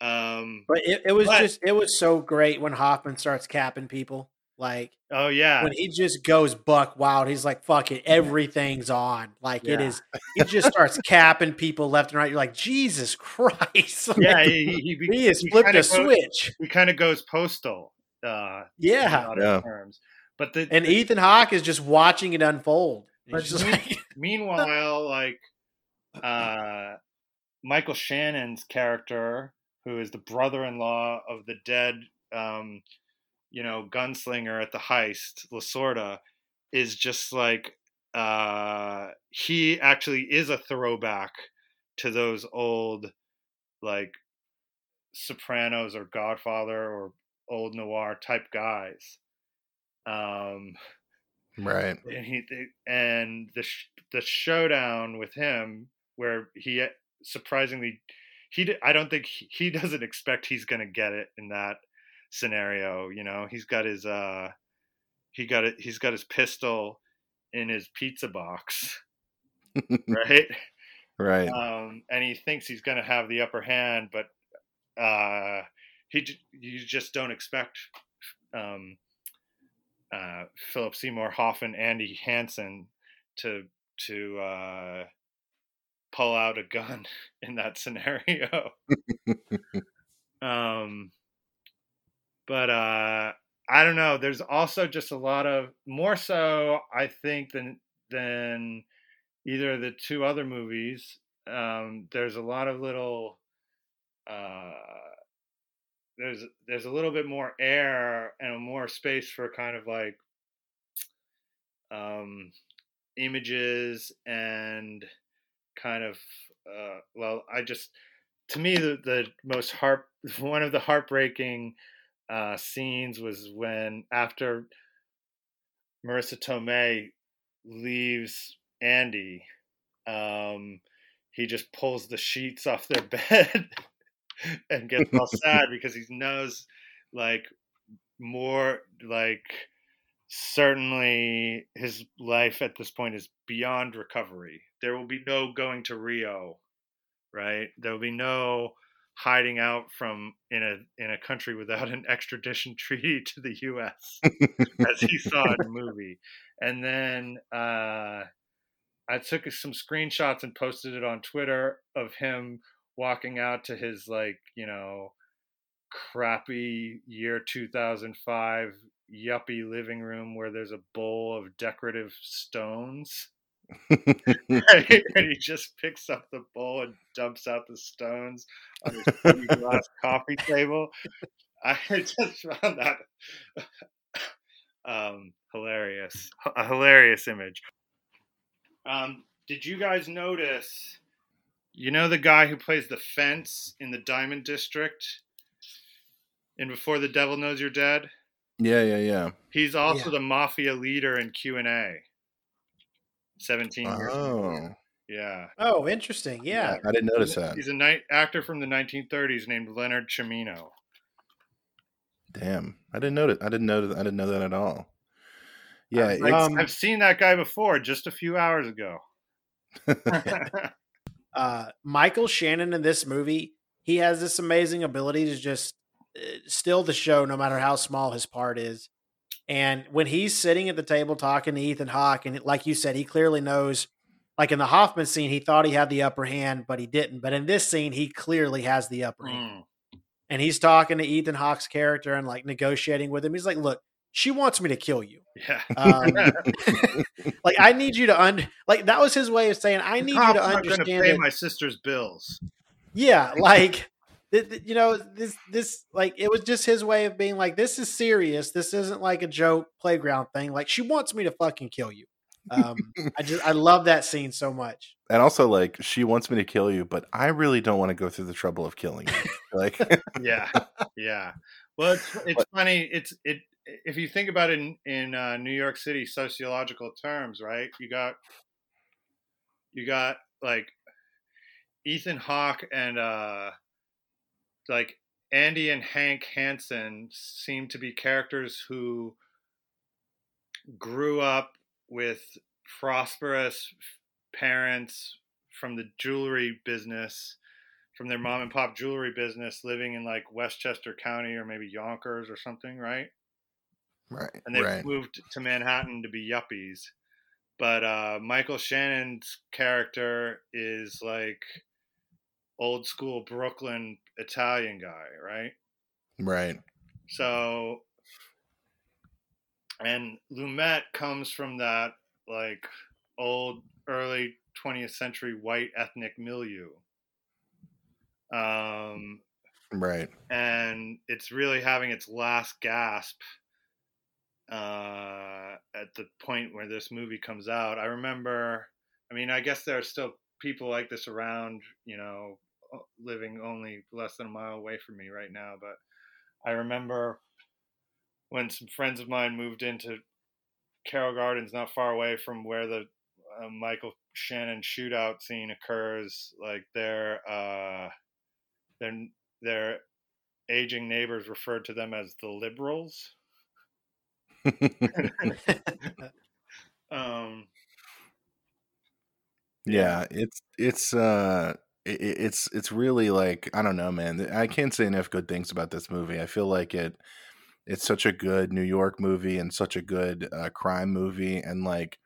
um But it, it was But- just it was so great when Hoffman starts capping people. Like oh yeah when he just goes buck wild, he's like, fuck it, everything's on. Like it Yeah. is he just starts capping people left and right. You're like, Jesus <laughs> Christ. Like, yeah he, he, he, he has he flipped a goes- switch. he kind of goes postal uh Yeah. Yeah. terms but the, And Ethan Hawke is just watching it unfold. But just me- like, <laughs> meanwhile like uh michael shannon's character who is the brother-in-law of the dead um you know gunslinger at the heist lasorda is just like uh he actually is a throwback to those old like sopranos or godfather or old noir type guys um Right. and he and the sh- the showdown with him where he surprisingly he I don't think he, he doesn't expect he's going to get it in that scenario you know he's got his uh he got it he's got his pistol in his pizza box <laughs> <laughs> right Right. um and he thinks he's going to have the upper hand but uh he you just don't expect um uh, Philip Seymour Hoffman, Andy Hanson to to uh, pull out a gun <laughs> in that scenario. <laughs> um, but uh, I don't know. There's also just a lot of more so I think than than either of the two other movies. Um, there's a lot of little. Uh, there's there's a little bit more air and more space for kind of like um, images and kind of uh, well I just to me the, the most heart <laughs> one of the heartbreaking uh, scenes was when after Marisa Tomei leaves Andy um, he just pulls the sheets off their <laughs> bed and gets all sad <laughs> because he knows like more like certainly his life at this point is beyond recovery there will be no going to rio right? There will be no hiding out from in a in a country without an extradition <laughs> treaty to the us as he saw in the <laughs> movie. And then uh i took some screenshots and posted it on twitter of him walking out to his like you know crappy year 2005 yuppie living room where there's a bowl of decorative stones right? <laughs> <laughs> and he just picks up the bowl and dumps out the stones on his glass <laughs> coffee table i just found that um hilarious a hilarious image um did you guys notice you know the guy who plays the fence in the Diamond District and Before the Devil Knows You're Dead? yeah, yeah, yeah. He's also Yeah. the mafia leader in Q and A. Seventeen years. Oh, Yeah. oh, interesting. Yeah. I didn't notice that. He's a night actor from the 1930s named Leonard Cimino. Damn, I didn't notice. I didn't know. that. I didn't know that at all. Yeah, I've, it's- Um, I've seen that guy before, just a few hours ago. <laughs> <laughs> uh, Michael Shannon in this movie, he has this amazing ability to just uh, still the show, no matter how small his part is. And when he's sitting at the table talking to Ethan Hawke, and like you said, he clearly knows. Like in the Hoffman scene, he thought he had the upper hand, but he didn't. But in this scene, he clearly has the upper hand. Mm. and he's talking to Ethan Hawke's character and like negotiating with him. He's like, "Look, she wants me to kill you. Yeah. Um, <laughs> <laughs> like I need you to un like that was his way of saying I need you to understand pay my sister's bills. Yeah, like you know this this like it was just his way of being like this is serious. This isn't like a joke playground thing. Like she wants me to fucking kill you. Um, <laughs> I just I love that scene so much. and also like she wants me to kill you, but I really don't want to go through the trouble of killing you. Like <laughs> Yeah, <laughs> yeah. Well, it's it's funny. It's it if you think about it in in uh, New York City sociological terms, right? You got you got like Ethan Hawke and uh like Andy and Hank Hanson seem to be characters who grew up with prosperous parents from the jewelry business from their mom and pop jewelry business living in like Westchester County or maybe Yonkers or something, right? right, And they right, moved to Manhattan to be yuppies. But uh, Michael Shannon's character is like old school Brooklyn Italian guy, right? right, So, and Lumet comes from that like old early 20th century white ethnic milieu. Um, right. and it's really having its last gasp uh, at the point where this movie comes out. I remember, I mean, I guess there are still people like this around, you know, living only less than a mile away from me right now. But I remember when some friends of mine moved into Carroll Gardens, not far away from where the uh, Michael Shannon shootout scene occurs. Like their uh, their their aging neighbors referred to them as the liberals. <laughs> Um, yeah it's it's uh i- i- it's it's really like i don't know man i can't say enough good things about this movie i feel like it it's such a good new york movie and such a good uh, crime movie and like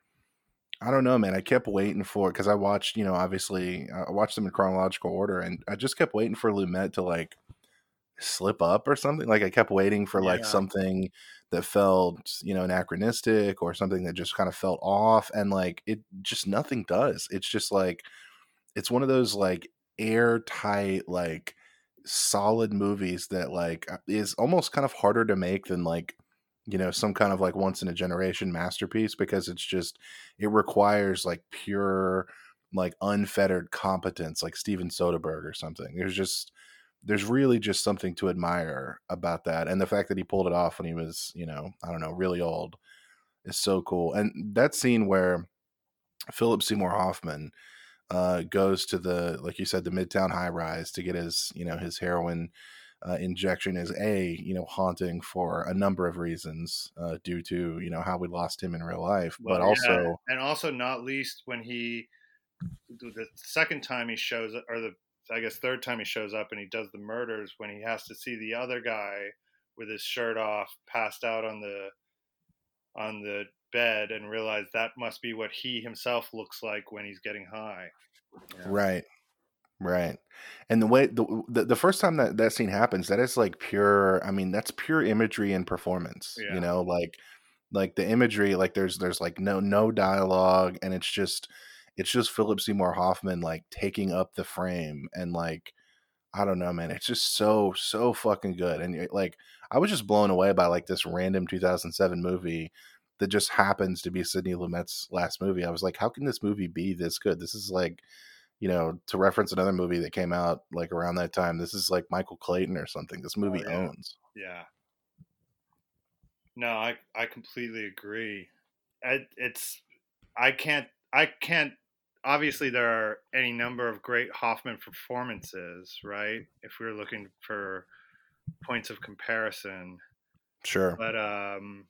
i don't know man i kept waiting for because i watched you know obviously i watched them in chronological order and i just kept waiting for lumet to like slip up or something like i kept waiting for like Yeah. something that felt you know anachronistic or something that just kind of felt off and like it just nothing does it's just like it's one of those like airtight like solid movies that like uh, is almost kind of harder to make than like you know some kind of like once in a generation masterpiece because it's just it requires like pure like unfettered competence like steven soderbergh or something. There's just there's really just something to admire about that and the fact that he pulled it off when he was you know i don't know really old is so cool and that scene where philip seymour hoffman uh, goes to the like you said the midtown high rise to get his you know his heroin uh, injection is a you know haunting for a number of reasons uh, due to you know how we lost him in real life but yeah, also and also not least when he the the second time he shows up or the i guess third time he shows up and he does the murders when he has to see the other guy with his shirt off passed out on the on the bed and realize that must be what he himself looks like when he's getting high Yeah. Right. Right. And the way the, the the first time that that scene happens, that is like pure I mean, that's pure imagery and performance. Yeah. You know, like like the imagery, like there's there's like no no dialogue and it's just it's just Philip Seymour Hoffman like taking up the frame and like I don't know, man. It's just so so fucking good. And like I was just blown away by like this random 2007 movie that just happens to be Sidney Lumet's last movie. I was like, how can this movie be this good? This is like you know, to reference another movie that came out like around that time, this is like Michael Clayton or something. This movie yeah. owns. Yeah. No, I I completely agree. It, it's I can't I can't. Obviously, there are any number of great Hoffman performances, right? If we we're looking for points of comparison, Sure. but um,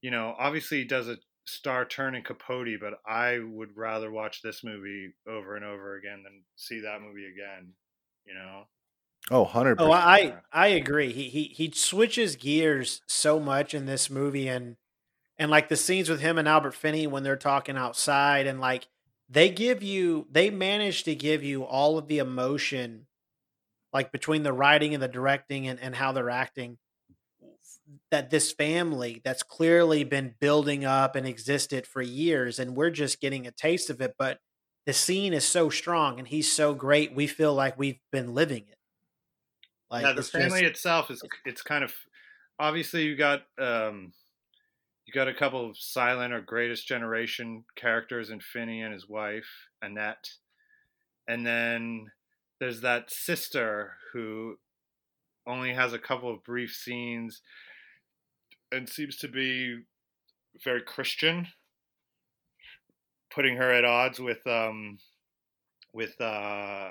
you know, obviously he does a star turn in Capote, but I would rather watch this movie over and over again than see that movie again. You know. Oh, 100%. Oh, I I agree. He he he switches gears so much in this movie, and and like the scenes with him and Albert Finney when they're talking outside, and like they give you they manage to give you all of the emotion like between the writing and the directing and, and how they're acting that this family that's clearly been building up and existed for years and we're just getting a taste of it but the scene is so strong and he's so great we feel like we've been living it. Like yeah, the family just, itself is it's kind of obviously you got um you got a couple of silent or greatest generation characters in Finney and his wife Annette and then there's that sister who only has a couple of brief scenes and seems to be very Christian, putting her at odds with um with uh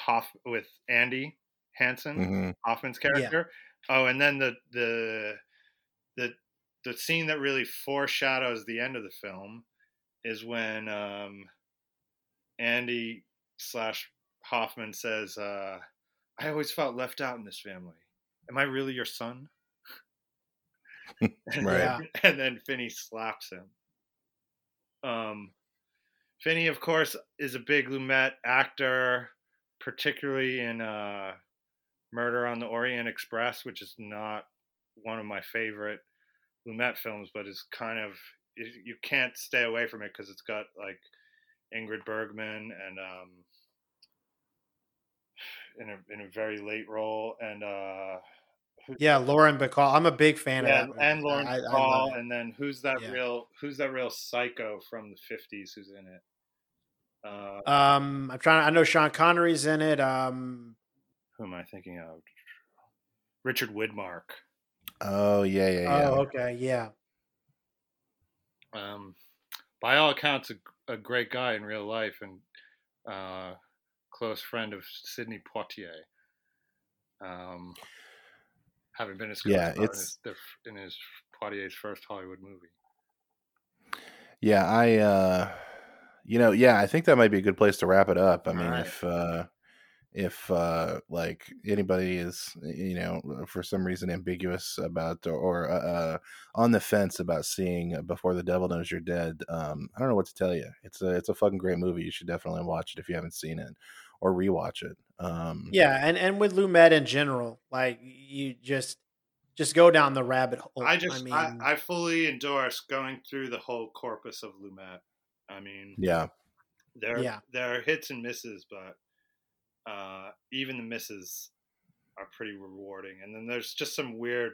Hoff with Andy Hanson, mm-hmm. Hoffman's character. Yeah. Oh, and then the the the the scene that really foreshadows the end of the film is when um Andy slash Hoffman says, uh, I always felt left out in this family. Am I really your son? <laughs> right. Then, and then Finney slaps him. Um, Finney, of course, is a big Lumet actor, particularly in uh, Murder on the Orient Express, which is not one of my favorite Lumet films, but is kind of you can't stay away from it because it's got like Ingrid Bergman and um, <sighs> in a in a very late role and uh, yeah, Lauren Bacall. I'm a big fan yeah, of that. And Lauren I, Bacall, I and then who's that yeah. real who's that real psycho from the 50s who's in it? Uh, um, I'm trying. I know Sean Connery's in it. Um, who am I thinking of? Richard Widmark. Oh yeah, yeah, yeah. Oh okay, yeah. Um, by all accounts, a, a great guy in real life and uh, close friend of Sidney Poitier. Um, having been a his yeah, it's in his, in his Poitier's first Hollywood movie. Yeah, I, uh, you know, yeah, I think that might be a good place to wrap it up. I All mean, right. if uh, if uh, like anybody is, you know, for some reason ambiguous about or, uh, uh, on the fence about seeing Before the Devil Knows You're Dead, um, I don't know what to tell you. It's a it's a fucking great movie. You should definitely watch it if you haven't seen it or rewatch it. Um, yeah, and and with Lumet in general, like you just just go down the rabbit hole. I just I, mean, I, I fully endorse going through the whole corpus of Lumet. I mean, yeah, there yeah. there are hits and misses, but uh, even the misses are pretty rewarding. And then there's just some weird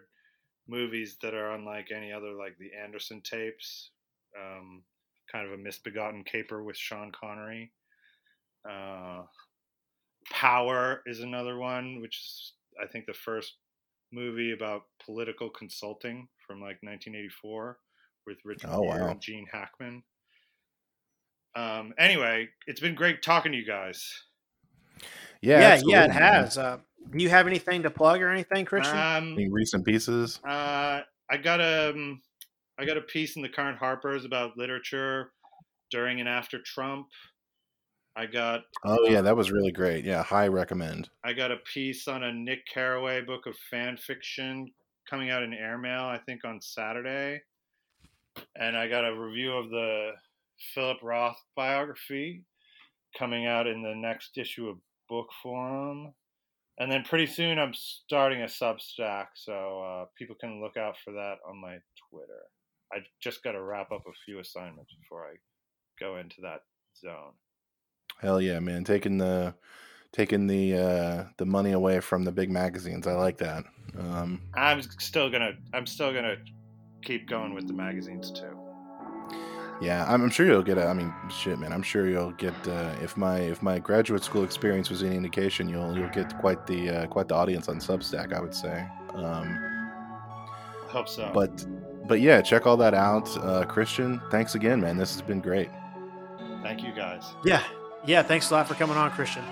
movies that are unlike any other, like the Anderson tapes, um, kind of a misbegotten caper with Sean Connery. Uh, Power is another one, which is I think the first movie about political consulting from like 1984 with Richard oh, wow. and Gene Hackman. Um, anyway, it's been great talking to you guys. Yeah, yeah, yeah, it has. Uh, do you have anything to plug or anything, Christian? Um, Any recent pieces? Uh, I got a, um, I got a piece in the current Harper's about literature during and after Trump. I got. Oh yeah, that was really great. Yeah, high recommend. I got a piece on a Nick Carraway book of fan fiction coming out in Airmail, I think on Saturday, and I got a review of the Philip Roth biography coming out in the next issue of Book Forum. And then pretty soon I'm starting a Substack, so uh, people can look out for that on my Twitter. I just got to wrap up a few assignments before I go into that zone. Hell yeah, man! Taking the taking the uh, the money away from the big magazines. I like that. Um, I'm still gonna I'm still gonna keep going with the magazines too. Yeah, I'm, I'm sure you'll get. A, I mean, shit, man. I'm sure you'll get. Uh, if my if my graduate school experience was any indication, you'll you'll get quite the uh, quite the audience on Substack. I would say. Um, Hope so. But but yeah, check all that out, uh, Christian. Thanks again, man. This has been great. Thank you, guys. Yeah, yeah, thanks a lot for coming on, Christian.